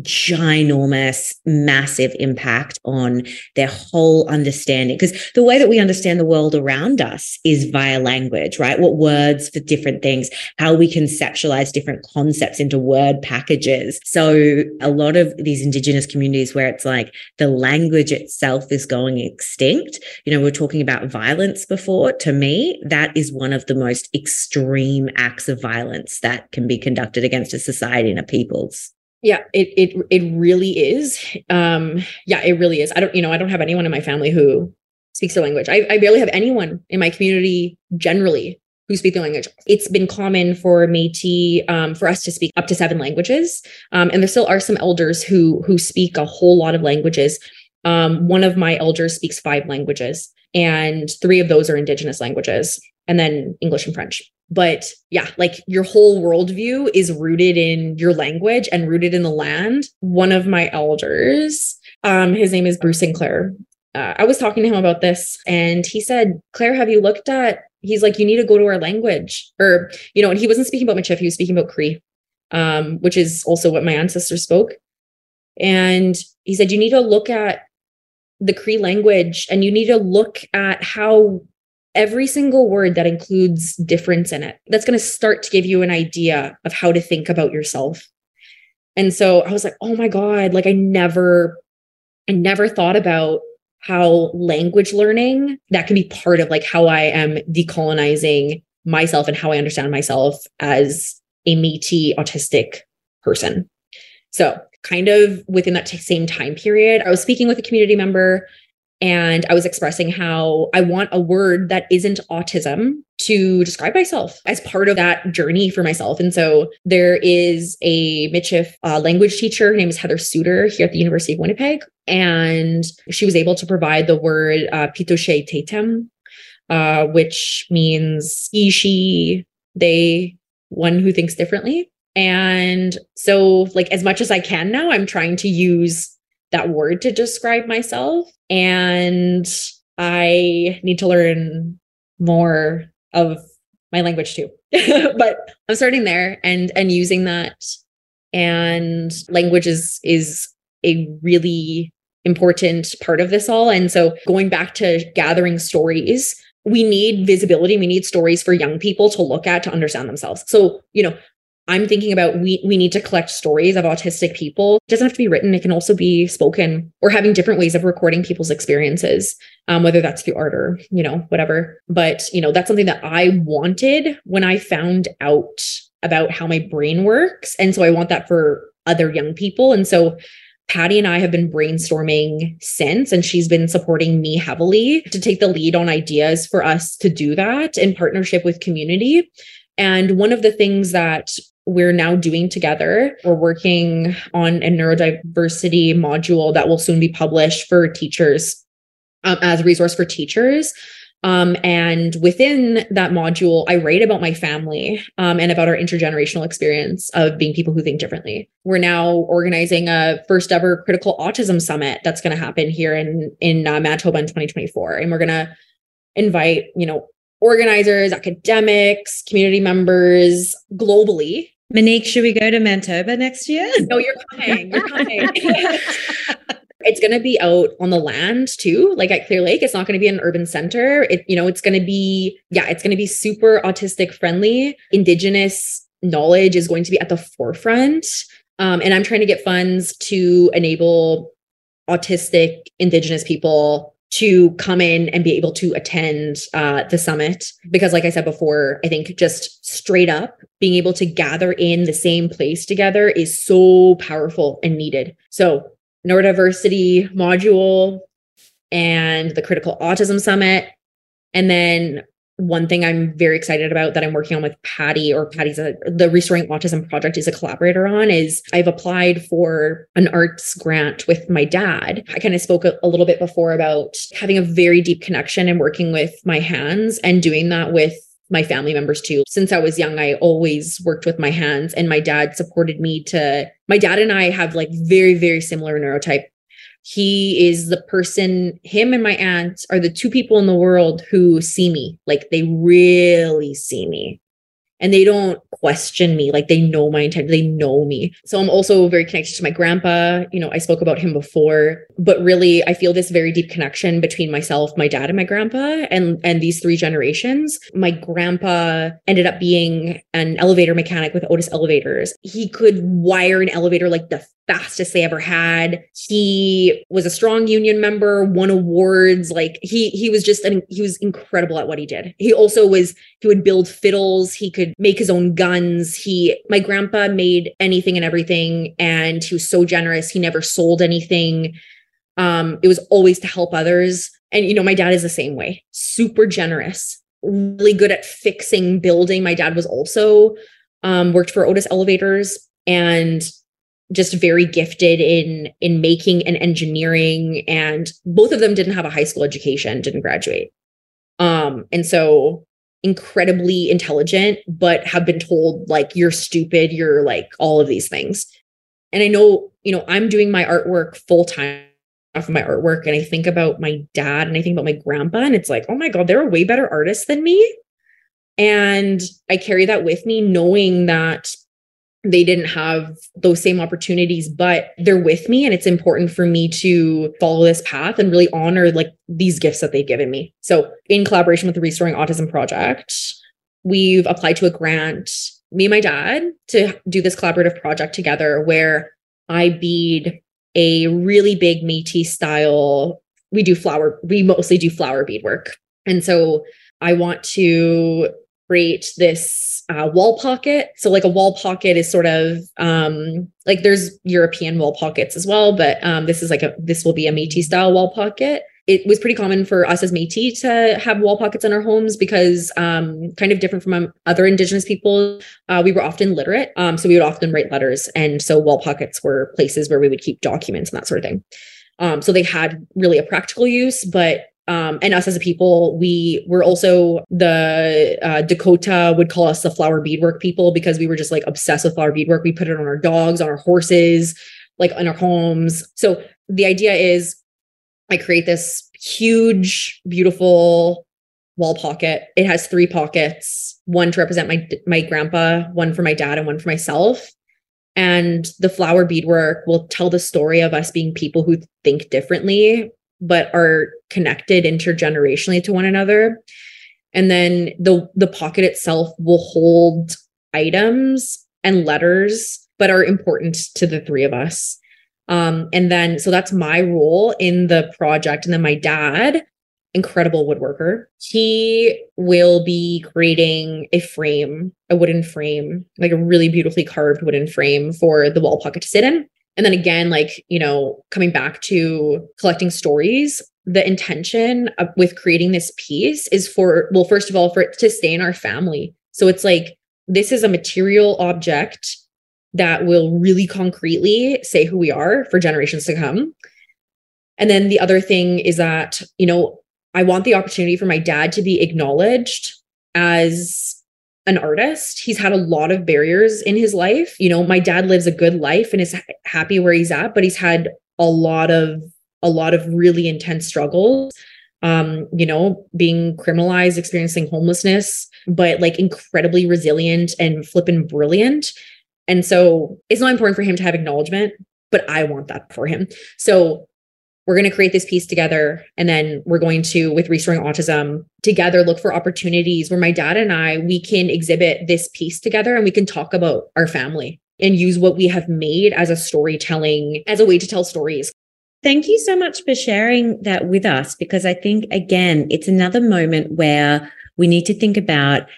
ginormous, massive impact on their whole understanding. Because the way that we understand the world around us is via language, right? What words for different things, how we conceptualize different concepts into word packages. So a lot of these indigenous communities where it's like the language itself is going extinct. You know, we we're talking about violence before. To me, that is one of the most extreme acts of violence that can be conducted against a society and a people's yeah it it it really is. Um yeah it really is. I don't you know i don't have anyone in my family who speaks the language. I, I barely have anyone in my community generally who speak the language. It's been common for metis um, for us to speak up to seven languages. Um, and there still are some elders who who speak a whole lot of languages. Um, one of my elders speaks five languages and three of those are indigenous languages and then english and french but yeah, like your whole worldview is rooted in your language and rooted in the land. One of my elders, um, his name is Bruce Sinclair. Uh, I was talking to him about this, and he said, "Claire, have you looked at?" He's like, "You need to go to our language," or you know, and he wasn't speaking about Michif, he was speaking about Cree, um, which is also what my ancestors spoke. And he said, "You need to look at the Cree language, and you need to look at how every single word that includes difference in it. That's going to start to give you an idea of how to think about yourself. And so I was like, oh my God, like I never, I never thought about how language learning that can be part of like how I am decolonizing myself and how I understand myself as a Métis autistic person. So, kind of within that t- same time period, I was speaking with a community member and I was expressing how I want a word that isn't autism to describe myself as part of that journey for myself. And so there is a Michif uh, language teacher. Her name is Heather Souter here at the University of Winnipeg. And she was able to provide the word uh, Pitoche Tetem, uh, which means he, she, they, one who thinks differently. And so, like, as much as I can now, I'm trying to use that word to describe myself. And I need to learn more of my language too. but I'm starting there and and using that. And language is is a really important part of this all. And so going back to gathering stories, we need visibility. We need stories for young people to look at to understand themselves. So, you know, I'm thinking about we we need to collect stories of autistic people. It doesn't have to be written; it can also be spoken, or having different ways of recording people's experiences, um, whether that's through art or you know whatever. But you know that's something that I wanted when I found out about how my brain works, and so I want that for other young people. And so Patty and I have been brainstorming since, and she's been supporting me heavily to take the lead on ideas for us to do that in partnership with community. And one of the things that we're now doing together. We're working on a neurodiversity module that will soon be published for teachers um, as a resource for teachers. Um, and within that module, I write about my family um, and about our intergenerational experience of being people who think differently. We're now organizing a first ever critical autism summit that's going to happen here in in uh, Manitoba in 2024, and we're going to invite you know organizers, academics, community members globally Monique, should we go to Manitoba next year? No, you're coming. You're coming. it's going to be out on the land too, like at Clear Lake. It's not going to be an urban center. It, you know, it's going to be, yeah, it's going to be super autistic friendly. Indigenous knowledge is going to be at the forefront. Um, and I'm trying to get funds to enable autistic Indigenous people to come in and be able to attend uh, the summit. Because like i said before i think just straight up being able to gather in the same place together is so powerful and needed. So neurodiversity module and the critical autism summit and then one thing I'm very excited about that I'm working on with Patty, or Patty's a, the Re*Storying Autism Project is a collaborator on, is I've applied for an arts grant with my dad. I kind of spoke a, a little bit before about having a very deep connection and working with my hands and doing that with my family members too. Since I was young, I always worked with my hands, and my dad supported me to. My dad and I have like very, very similar neurotype he is the person him and my aunt are the two people in the world who see me. Like they really see me. And they don't question me. Like they know my intent. They know me. So i'm also very connected to my grandpa. You know i spoke about him before. But really i feel this very deep connection between myself my dad and my grandpa and and these three generations. My grandpa ended up being an elevator mechanic with otis elevators. He could wire an elevator like the fastest they ever had. He was a strong union member, won awards. Like he he was just an, he was incredible at what he did. He also was he would build fiddles, he could make his own guns. He my grandpa made anything and everything and he was so generous. He never sold anything. Um it was always to help others. And you know, my dad is the same way. Super generous, really good at fixing building. My dad was also um worked for Otis Elevators and just very gifted in in making and engineering and both of them didn't have a high school education didn't graduate. Um and so incredibly intelligent but have been told like you're stupid you're like all of these things. And i know you know i'm doing my artwork full time off of my artwork and i think about my dad and i think about my grandpa and it's like oh my god they're a way better artist than me? And i carry that with me knowing that they didn't have those same opportunities but they're with me and it's important for me to follow this path and really honor like these gifts that they've given me. So in collaboration with the Re*Storying autism project we've applied to a grant me and my dad to do this collaborative project together where i bead a really big metis style we do flower we mostly do flower beadwork and so i want to create this uh, wall pocket. So, like a wall pocket is sort of um, like there's European wall pockets as well, but um, this is like a this will be a Métis style wall pocket. It was pretty common for us as Métis to have wall pockets in our homes because, um, kind of different from um, other Indigenous people, uh, we were often literate. Um, so we would often write letters, and so wall pockets were places where we would keep documents and that sort of thing. Um, so they had really a practical use, but um, and us as a people, we were also the uh, Dakota would call us the flower beadwork people because we were just like obsessed with flower beadwork. We put it on our dogs, on our horses, like in our homes. So the idea is I create this huge, beautiful wall pocket. It has three pockets, one to represent my my grandpa, one for my dad, and one for myself. And the flower beadwork will tell the story of us being people who think differently but are connected intergenerationally to one another. And then the the pocket itself will hold items and letters, but are important to the three of us. Um, and then so that's my role in the project. And then my dad, incredible woodworker, he will be creating a frame, a wooden frame, like a really beautifully carved wooden frame for the wall pocket to sit in. And then again, like, you know, coming back to collecting stories, the intention of, with creating this piece is for, well, first of all, for it to stay in our family. So it's like, this is a material object that will really concretely say who we are for generations to come. And then the other thing is that, you know, I want the opportunity for my dad to be acknowledged as an artist. He's had a lot of barriers in his life. You know, my dad lives a good life and is happy where he's at, but he's had a lot of a lot of really intense struggles. Um, you know, being criminalized, experiencing homelessness, but like incredibly resilient and flippin' brilliant. And so it's not important for him to have acknowledgement, but I want that for him. So we're going to create this piece together and then we're going to with Re*Storying autism together look for opportunities where my dad and i we can exhibit this piece together and we can talk about our family and use what we have made as a storytelling as a way to tell stories. Thank you so much for sharing that with us because i think again it's another moment where we need to think about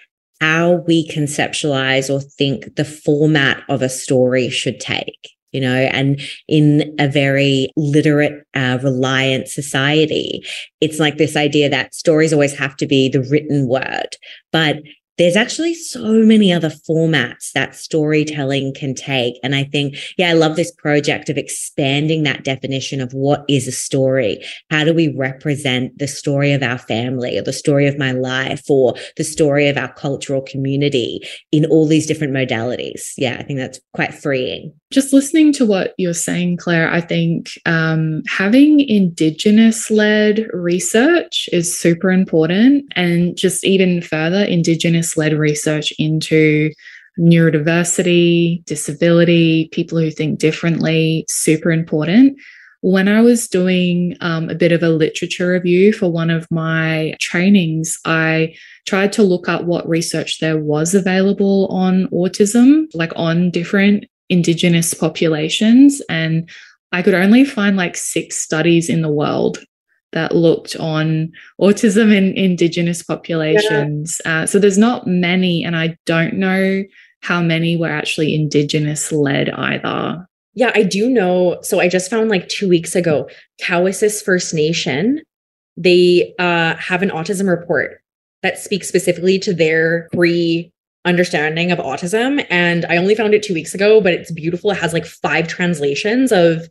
how we conceptualize or think the format of a story should take you know, and in a very literate, uh, reliant society, it's like this idea that stories always have to be the written word. But there's actually so many other formats that storytelling can take. And I think, yeah, I love this project of expanding that definition of what is a story. How do we represent the story of our family or the story of my life or the story of our cultural community in all these different modalities? Yeah, I think that's quite freeing. Just listening to what you're saying, Claire, I think um, having Indigenous led research is super important. And just even further, Indigenous Led research into neurodiversity, disability, people who think differently, super important. When I was doing um, a bit of a literature review for one of my trainings, I tried to look up what research there was available on autism, like on different Indigenous populations. And I could only find like six studies in the world that looked on autism in Indigenous populations. Yeah. Uh, so there's not many, and I don't know how many were actually Indigenous led either. Yeah, I do know. So I just found like two weeks ago, Cowessess First Nation, they uh, have an autism report that speaks specifically to their pre understanding of autism. And I only found it two weeks ago, but it's beautiful. It has like five translations of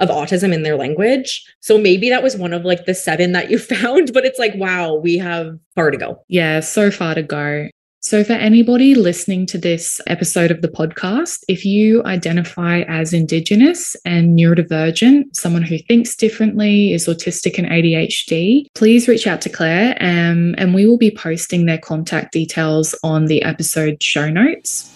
of autism in their language. So maybe that was one of like the seven that you found, but it's like, wow, we have far to go. Yeah, so far to go. So, for anybody listening to this episode of the podcast, if you identify as Indigenous and neurodivergent, someone who thinks differently, is autistic and ADHD, please reach out to Claire um, and we will be posting their contact details on the episode show notes.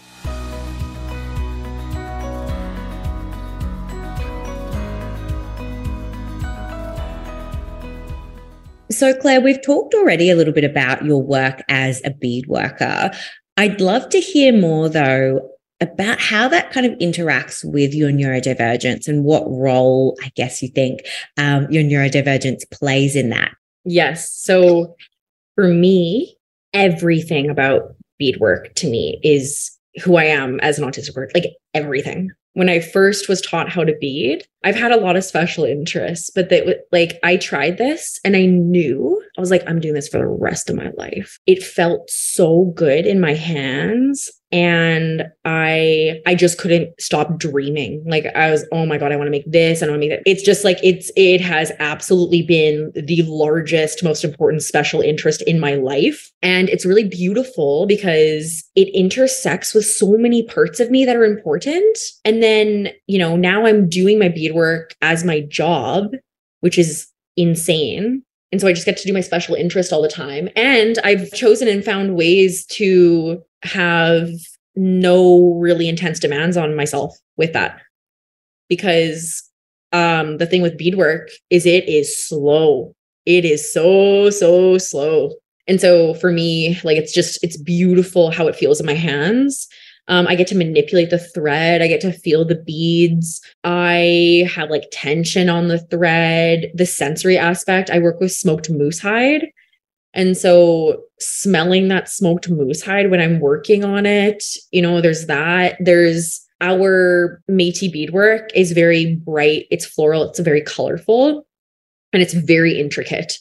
So, Claire, we've talked already a little bit about your work as a bead worker. I'd love to hear more, though, about how that kind of interacts with your neurodivergence and what role, I guess, you think um, your neurodivergence plays in that. Yes. So, for me, everything about beadwork to me is who I am as an autistic person, like everything when I first was taught how to bead, I've had a lot of special interests, but that like I tried this and I knew I was like, I'm doing this for the rest of my life. It felt so good in my hands and i i just couldn't stop dreaming. Like i was oh my god i want to make this and i want to make that. It's just like it's it has absolutely been the largest most important special interest in my life. And it's really beautiful because it intersects with so many parts of me that are important. And then you know now i'm doing my beadwork as my job which is insane and so I just get to do my special interest all the time. And I've chosen and found ways to have no really intense demands on myself with that. Because um the thing with beadwork is it is slow. It is so, so slow. And so for me, like it's just it's beautiful how it feels in my hands. Um, I get to manipulate the thread. I get to feel the beads. I have like tension on the thread. The sensory aspect. I work with smoked moose hide. And so smelling that smoked moose hide when I'm working on it, you know, there's that. There's our Métis beadwork is very bright. It's floral. It's very colorful and it's very intricate.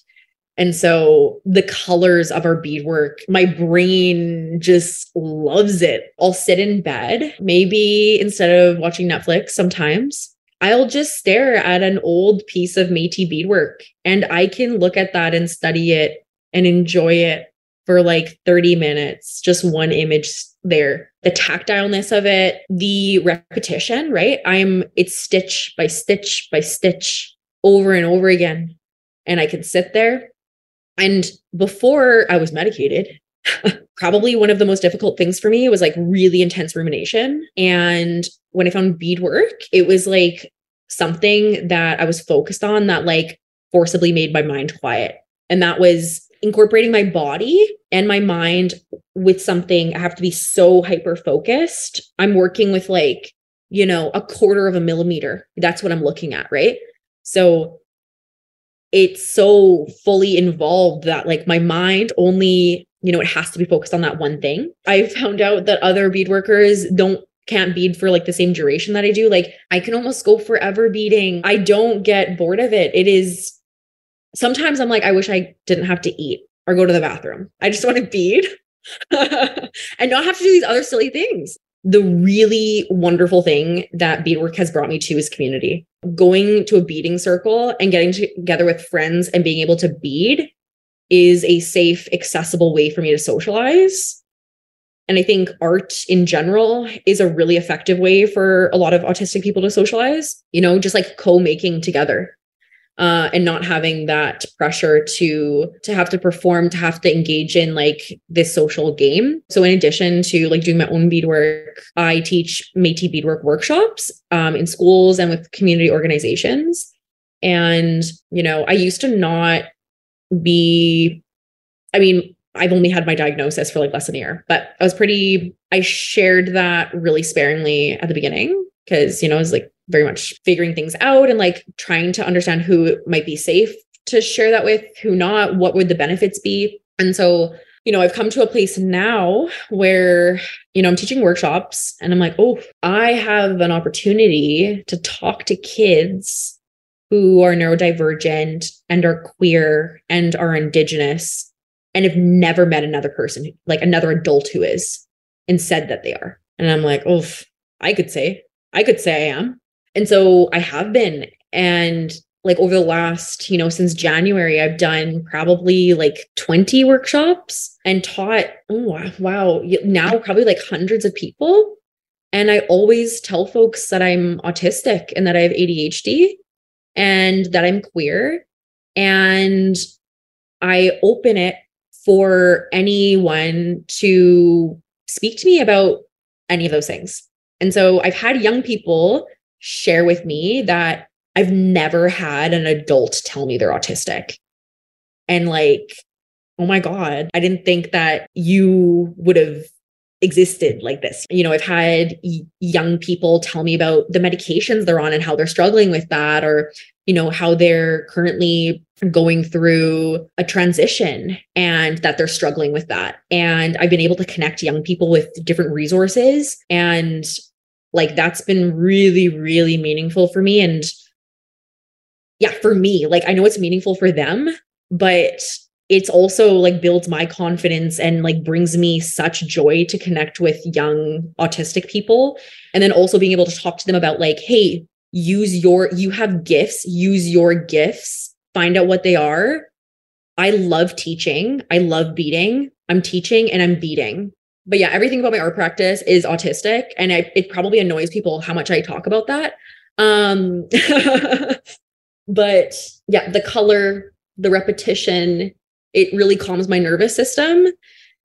And so the colors of our beadwork, my brain just loves it. I'll sit in bed, maybe instead of watching Netflix sometimes, I'll just stare at an old piece of Métis beadwork and I can look at that and study it and enjoy it for like 30 minutes, just one image there. The tactileness of it, the repetition, right? I'm, it's stitch by stitch by stitch over and over again. And I can sit there. And before I was medicated, probably one of the most difficult things for me was like really intense rumination. And when I found beadwork, it was like something that I was focused on that like forcibly made my mind quiet. And that was incorporating my body and my mind with something, I have to be so hyper focused. I'm working with like, you know, a quarter of a millimeter. That's what I'm looking at, right? So it's so fully involved that like my mind only, you know, it has to be focused on that one thing. I found out that other beadworkers don't can't bead for like the same duration that I do. Like I can almost go forever beading. I don't get bored of it. It is sometimes I'm like, I wish I didn't have to eat or go to the bathroom. I just want to bead and not have to do these other silly things. The really wonderful thing that beadwork has brought me to is community. Going to a beading circle and getting together with friends and being able to bead is a safe, accessible way for me to socialize. And I think art in general is a really effective way for a lot of autistic people to socialize, you know, just like co making together uh, and not having that pressure to to have to perform to have to engage in like this social game. So in addition to like doing my own beadwork i teach metis beadwork workshops um, in schools and with community organizations. And you know i used to not be i mean I've only had my diagnosis for like less than a year, but I was pretty, I shared that really sparingly at the beginning because, you know, I was like very much figuring things out and like trying to understand who might be safe to share that with, who not, what would the benefits be. And so, you know, I've come to a place now where, you know, I'm teaching workshops and I'm like, oh, I have an opportunity to talk to kids who are neurodivergent and are queer and are indigenous and have never met another person, like another adult who is, and said that they are. And I'm like, oh, I could say, I could say I am. And so I have been. And like over the last, you know, since January, I've done probably like 20 workshops and taught, oh, wow, now probably like hundreds of people. And I always tell folks that I'm autistic and that I have ADHD and that I'm queer. And I open it for anyone to speak to me about any of those things. And so I've had young people share with me that I've never had an adult tell me they're autistic. And like, oh my God, I didn't think that you would have existed like this. You know, I've had young people tell me about the medications they're on and how they're struggling with that, or, you know, how they're currently going through a transition and that they're struggling with that. And I've been able to connect young people with different resources. And like that's been really, really meaningful for me. And yeah, for me, like I know it's meaningful for them, but it's also like builds my confidence and like brings me such joy to connect with young autistic people. And then also being able to talk to them about like, hey, use your, you have gifts, use your gifts, find out what they are. I love teaching. I love beading I'm teaching and I'm beading. But yeah, everything about my art practice is autistic. And I, it probably annoys people how much I talk about that. Um, but yeah, the color, the repetition, it really calms my nervous system.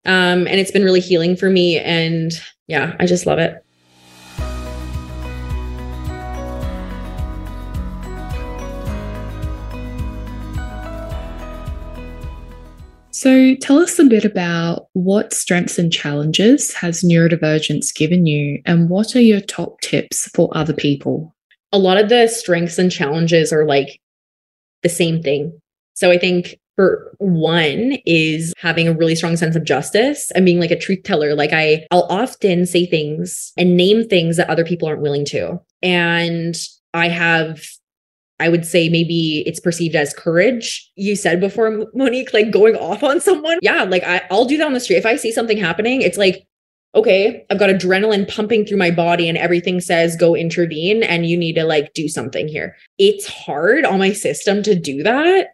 Um, and it's been really healing for me. And yeah, I just love it. So, tell us a bit about what strengths and challenges has neurodivergence given you, and what are your top tips for other people? A lot of the strengths and challenges are like the same thing. So, I think for one is having a really strong sense of justice and being like a truth teller like i i'll often say things and name things that other people aren't willing to and i have I would say maybe it's perceived as courage. You said before, Monique, like going off on someone. Yeah, like I, I'll do that on the street. If I see something happening, it's like, okay, I've got adrenaline pumping through my body and everything says go intervene and you need to like do something here. It's hard on my system to do that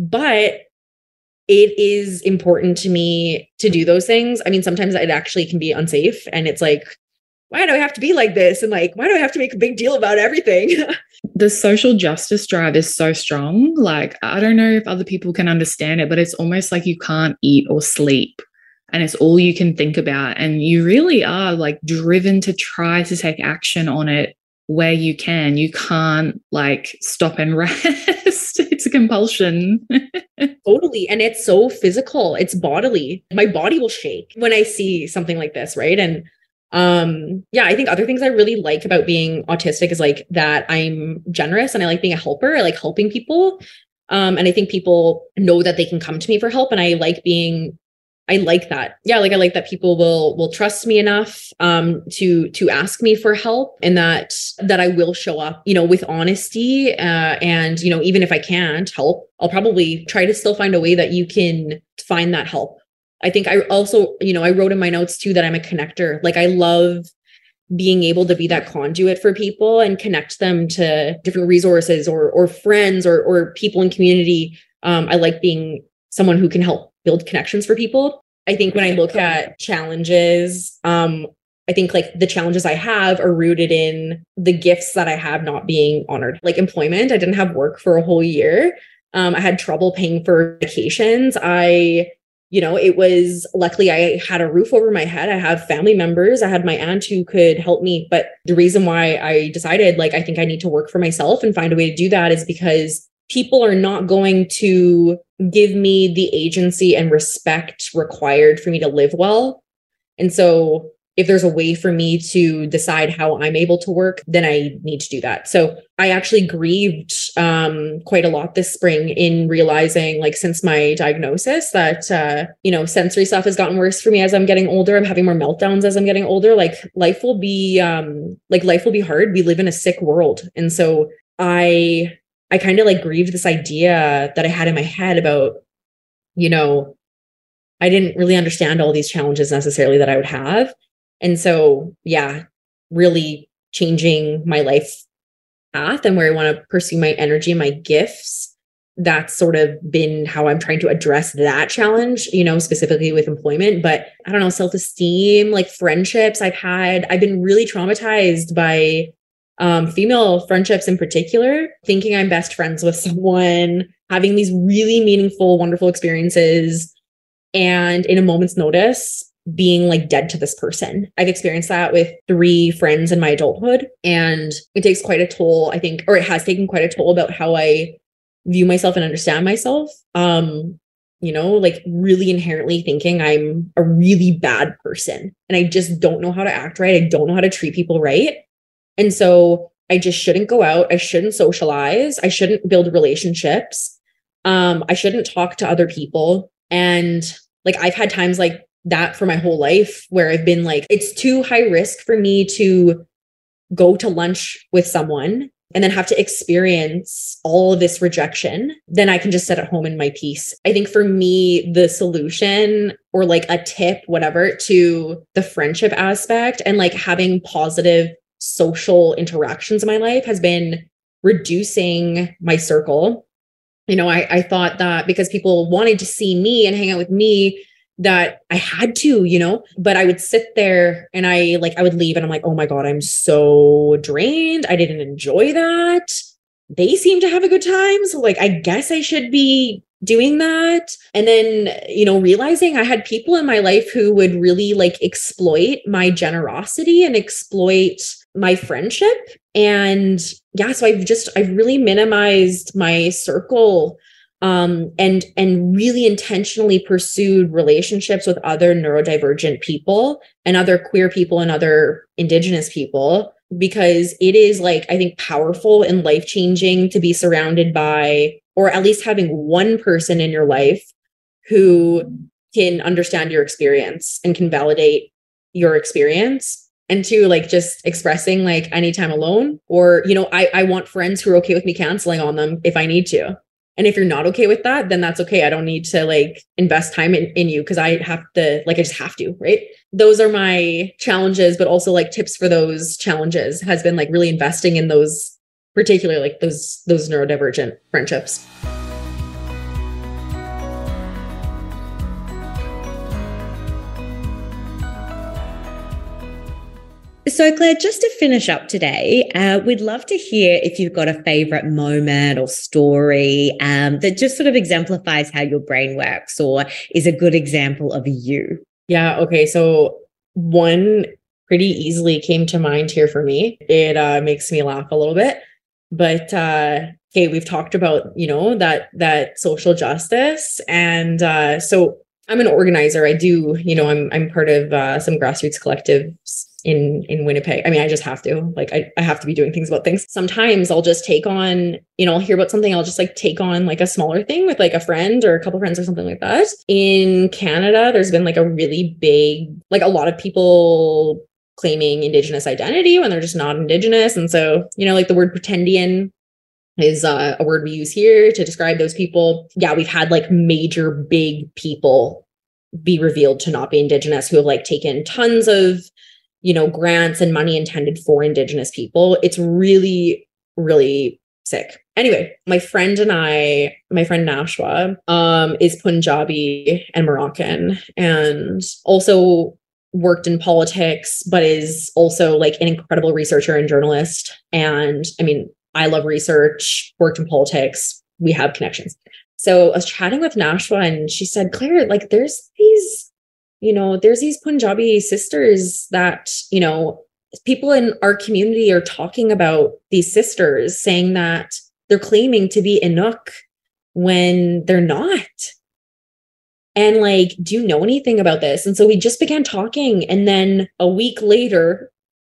but it is important to me to do those things. I mean, sometimes it actually can be unsafe and it's like, why do I have to be like this? And like, why do I have to make a big deal about everything? the social justice drive is so strong. Like, I don't know if other people can understand it, but it's almost like you can't eat or sleep. And it's all you can think about. And you really are like driven to try to take action on it where you can. You can't like stop and rest. it's a compulsion. totally. And it's so physical, it's bodily. My body will shake when I see something like this, right? And um yeah i think other things i really like about being autistic is like that i'm generous and i like being a helper i like helping people um and i think people know that they can come to me for help and i like being I like that. Yeah, like I like that people will will trust me enough um to to ask me for help and that that I will show up, you know, with honesty uh and you know, even if I can't help, I'll probably try to still find a way that you can find that help. I think I also, you know, I wrote in my notes too that I'm a connector. Like I love being able to be that conduit for people and connect them to different resources or or friends or or people in community. Um, I like being someone who can help build connections for people. I think when I look at challenges, um, I think like the challenges I have are rooted in the gifts that I have not being honored. Like employment, I didn't have work for a whole year. Um, I had trouble paying for vacations. I, you know, it was luckily I had a roof over my head. I have family members. I had my aunt who could help me. But the reason why I decided, like, I think I need to work for myself and find a way to do that is because people are not going to give me the agency and respect required for me to live well. And so if there's a way for me to decide how I'm able to work, then I need to do that. So I actually grieved um, quite a lot this spring in realizing, like, since my diagnosis, that, uh, you know, sensory stuff has gotten worse for me as I'm getting older. I'm having more meltdowns as I'm getting older. Like, life will be, um, like, life will be hard. We live in a sick world. And so I, I kind of like grieved this idea that I had in my head about, you know, I didn't really understand all these challenges necessarily that I would have. And so, yeah, really changing my life path and where I want to pursue my energy and my gifts. That's sort of been how I'm trying to address that challenge, you know, specifically with employment. But I don't know, self esteem, like friendships I've had, I've been really traumatized by um, female friendships in particular, thinking I'm best friends with someone, having these really meaningful, wonderful experiences. And in a moment's notice, being like dead to this person. I've experienced that with three friends in my adulthood, and it takes quite a toll, I think, or it has taken quite a toll about how I view myself and understand myself. Um, you know, like really inherently thinking I'm a really bad person and I just don't know how to act right. I don't know how to treat people right. And so I just shouldn't go out. I shouldn't socialize. I shouldn't build relationships. Um, I shouldn't talk to other people. And like I've had times like that for my whole life where I've been like, it's too high risk for me to go to lunch with someone and then have to experience all of this rejection, then I can just sit at home in my peace. I think for me, the solution or like a tip, whatever, to the friendship aspect and like having positive social interactions in my life has been reducing my circle. You know, I, I thought that because people wanted to see me and hang out with me, that I had to, you know, but I would sit there and I like, I would leave and I'm like, oh my God, I'm so drained. I didn't enjoy that. They seem to have a good time. So, like, I guess I should be doing that. And then, you know, realizing I had people in my life who would really like exploit my generosity and exploit my friendship. And yeah, so I've just, I've really minimized my circle um, and and really intentionally pursued relationships with other neurodivergent people and other queer people and other indigenous people because it is like i think powerful and life changing to be surrounded by or at least having one person in your life who can understand your experience and can validate your experience. And to like just expressing like anytime alone or you know i i want friends who are okay with me canceling on them if i need to and if you're not okay with that, then that's okay. I don't need to like invest time in, in you because I have to, like, I just have to, right? Those are my challenges, but also like tips for those challenges has been like really investing in those, particularly like those, those neurodivergent friendships. So, Claire, just to finish up today, uh, we'd love to hear if you've got a favorite moment or story um, that just sort of exemplifies how your brain works or is a good example of you. Yeah. Okay. So, one pretty easily came to mind here for me. It uh, makes me laugh a little bit, but uh, okay, we've talked about you know that that social justice, and uh, so I'm an organizer. I do, you know, I'm I'm part of uh, some grassroots collectives in in Winnipeg. I mean, I just have to. Like I, I have to be doing things about things. Sometimes I'll just take on, you know, I'll hear about something, I'll just like take on like a smaller thing with like a friend or a couple friends or something like that. In Canada, there's been like a really big, like a lot of people claiming indigenous identity when they're just not indigenous. And so, you know, like the word pretendian is uh, a word we use here to describe those people. Yeah, we've had like major big people be revealed to not be indigenous who have like taken tons of you know, grants and money intended for Indigenous people. It's really, really sick. Anyway, my friend and I, my friend Nashwa, um, is Punjabi and Moroccan, and also worked in politics, but is also like an incredible researcher and journalist. And I mean, I love research, worked in politics. We have connections. So I was chatting with Nashwa and she said, Claire, like there's these, you know, there's these Punjabi sisters that, you know, people in our community are talking about these sisters saying that they're claiming to be Inuk when they're not. And like, do you know anything about this? And so we just began talking. And then a week later,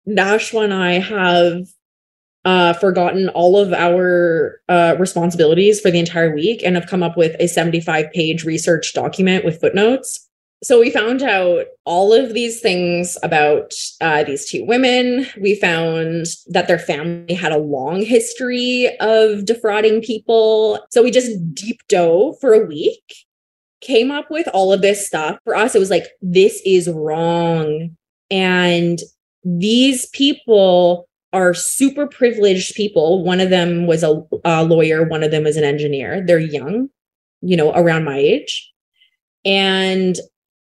Nashwa and I have uh, forgotten all of our uh, responsibilities for the entire week and have come up with a 75 page research document with footnotes. So we found out all of these things about uh, these two women. We found that their family had a long history of defrauding people. So we just deep dove for a week came up with all of this stuff. For us, it was like, this is wrong. And these people are super privileged people. One of them was a, a lawyer, one of them was an engineer. They're young, you know, around my age. And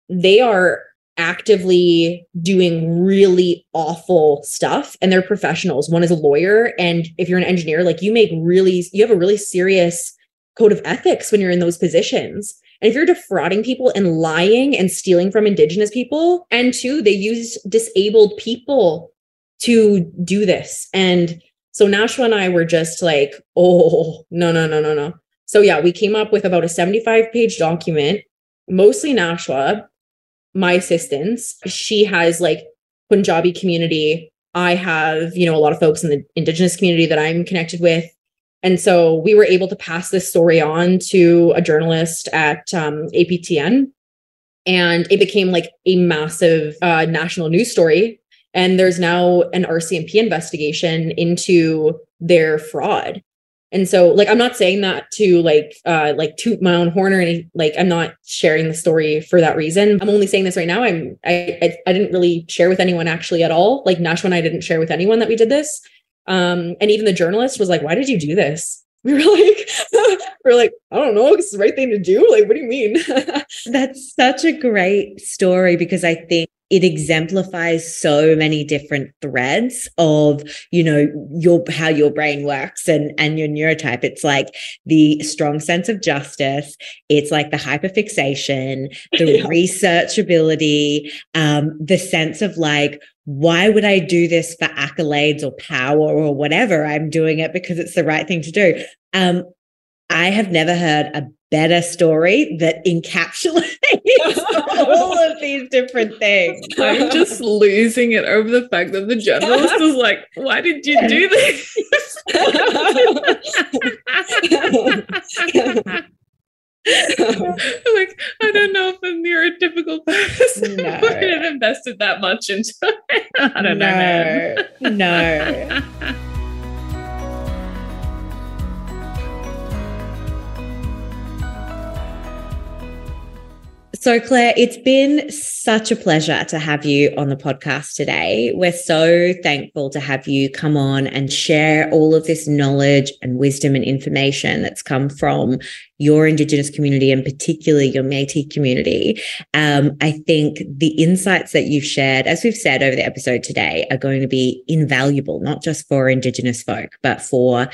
they are actively doing really awful stuff and they're professionals. One is a lawyer. And if you're an engineer, like you make really, you have a really serious code of ethics when you're in those positions. And if you're defrauding people and lying and stealing from indigenous people, and two, they use disabled people to do this. And so Nashwa and I were just like, oh, no, no, no, no, no. So yeah, we came up with about a 75 page document, mostly Nashwa, my assistants. She has like Punjabi community. I have, you know, a lot of folks in the indigenous community that I'm connected with. And so we were able to pass this story on to a journalist at um, APTN. And it became like a massive uh, national news story. And there's now an RCMP investigation into their fraud. And so like I'm not saying that to like uh like toot my own horn or any like I'm not sharing the story for that reason. I'm only saying this right now. I'm I I, I didn't really share with anyone actually at all. Like Nashwa and I didn't share with anyone that we did this. Um, and even the journalist was like, why did you do this? We were like, we are like, I don't know, it's the right thing to do. Like, what do you mean? That's such a great story because I think it exemplifies so many different threads of you know your how your brain works and and your neurotype it's like the strong sense of justice it's like the hyperfixation the yeah. researchability um the sense of like why would I do this for accolades or power or whatever? I'm doing it because it's the right thing to do. Um, I have never heard a better story that encapsulates all of these different things. I'm just losing it over the fact that the journalist was like, why did you do this? like I don't know if a neurotypical person no. would have invested that much into it. I don't no, know. no. So, Claire, it's been such a pleasure to have you on the podcast today. We're so thankful to have you come on and share all of this knowledge and wisdom and information that's come from your Indigenous community and particularly your Metis community. Um, I think the insights that you've shared, as we've said over the episode today, are going to be invaluable, not just for Indigenous folk, but for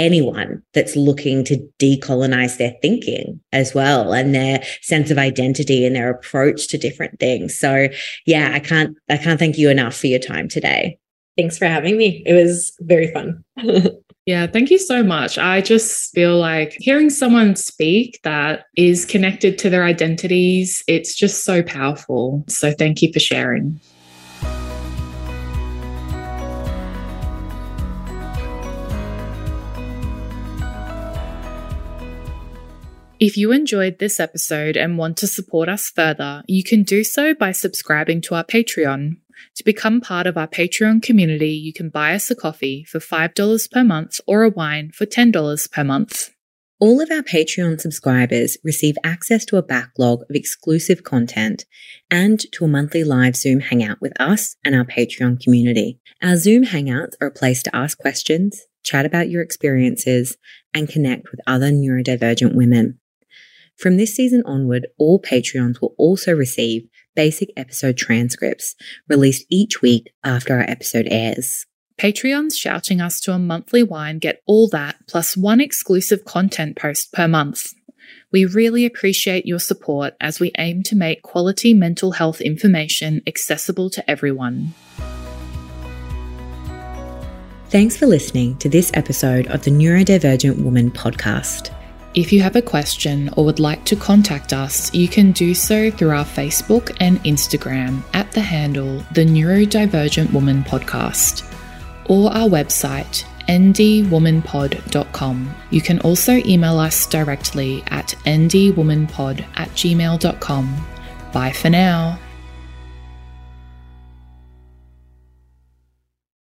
anyone that's looking to decolonize their thinking as well and their sense of identity and their approach to different things. So yeah, I can't I can't thank you enough for your time today. Thanks for having me. It was very fun. yeah, thank you so much. I just feel like hearing someone speak that is connected to their identities, it's just so powerful. So thank you for sharing. If you enjoyed this episode and want to support us further, you can do so by subscribing to our Patreon. To become part of our Patreon community, you can buy us a coffee for $5 per month or a wine for $10 per month. All of our Patreon subscribers receive access to a backlog of exclusive content and to a monthly live Zoom hangout with us and our Patreon community. Our Zoom hangouts are a place to ask questions, chat about your experiences, and connect with other neurodivergent women. From this season onward, all Patreons will also receive basic episode transcripts released each week after our episode airs. Patreons shouting us to a monthly wine get all that plus one exclusive content post per month. We really appreciate your support as we aim to make quality mental health information accessible to everyone. Thanks for listening to this episode of the Neurodivergent Woman podcast. If you have a question or would like to contact us, you can do so through our Facebook and Instagram at the handle The Neurodivergent Woman Podcast or our website ndwomanpod.com. You can also email us directly at ndwomanpod at gmail.com. Bye for now.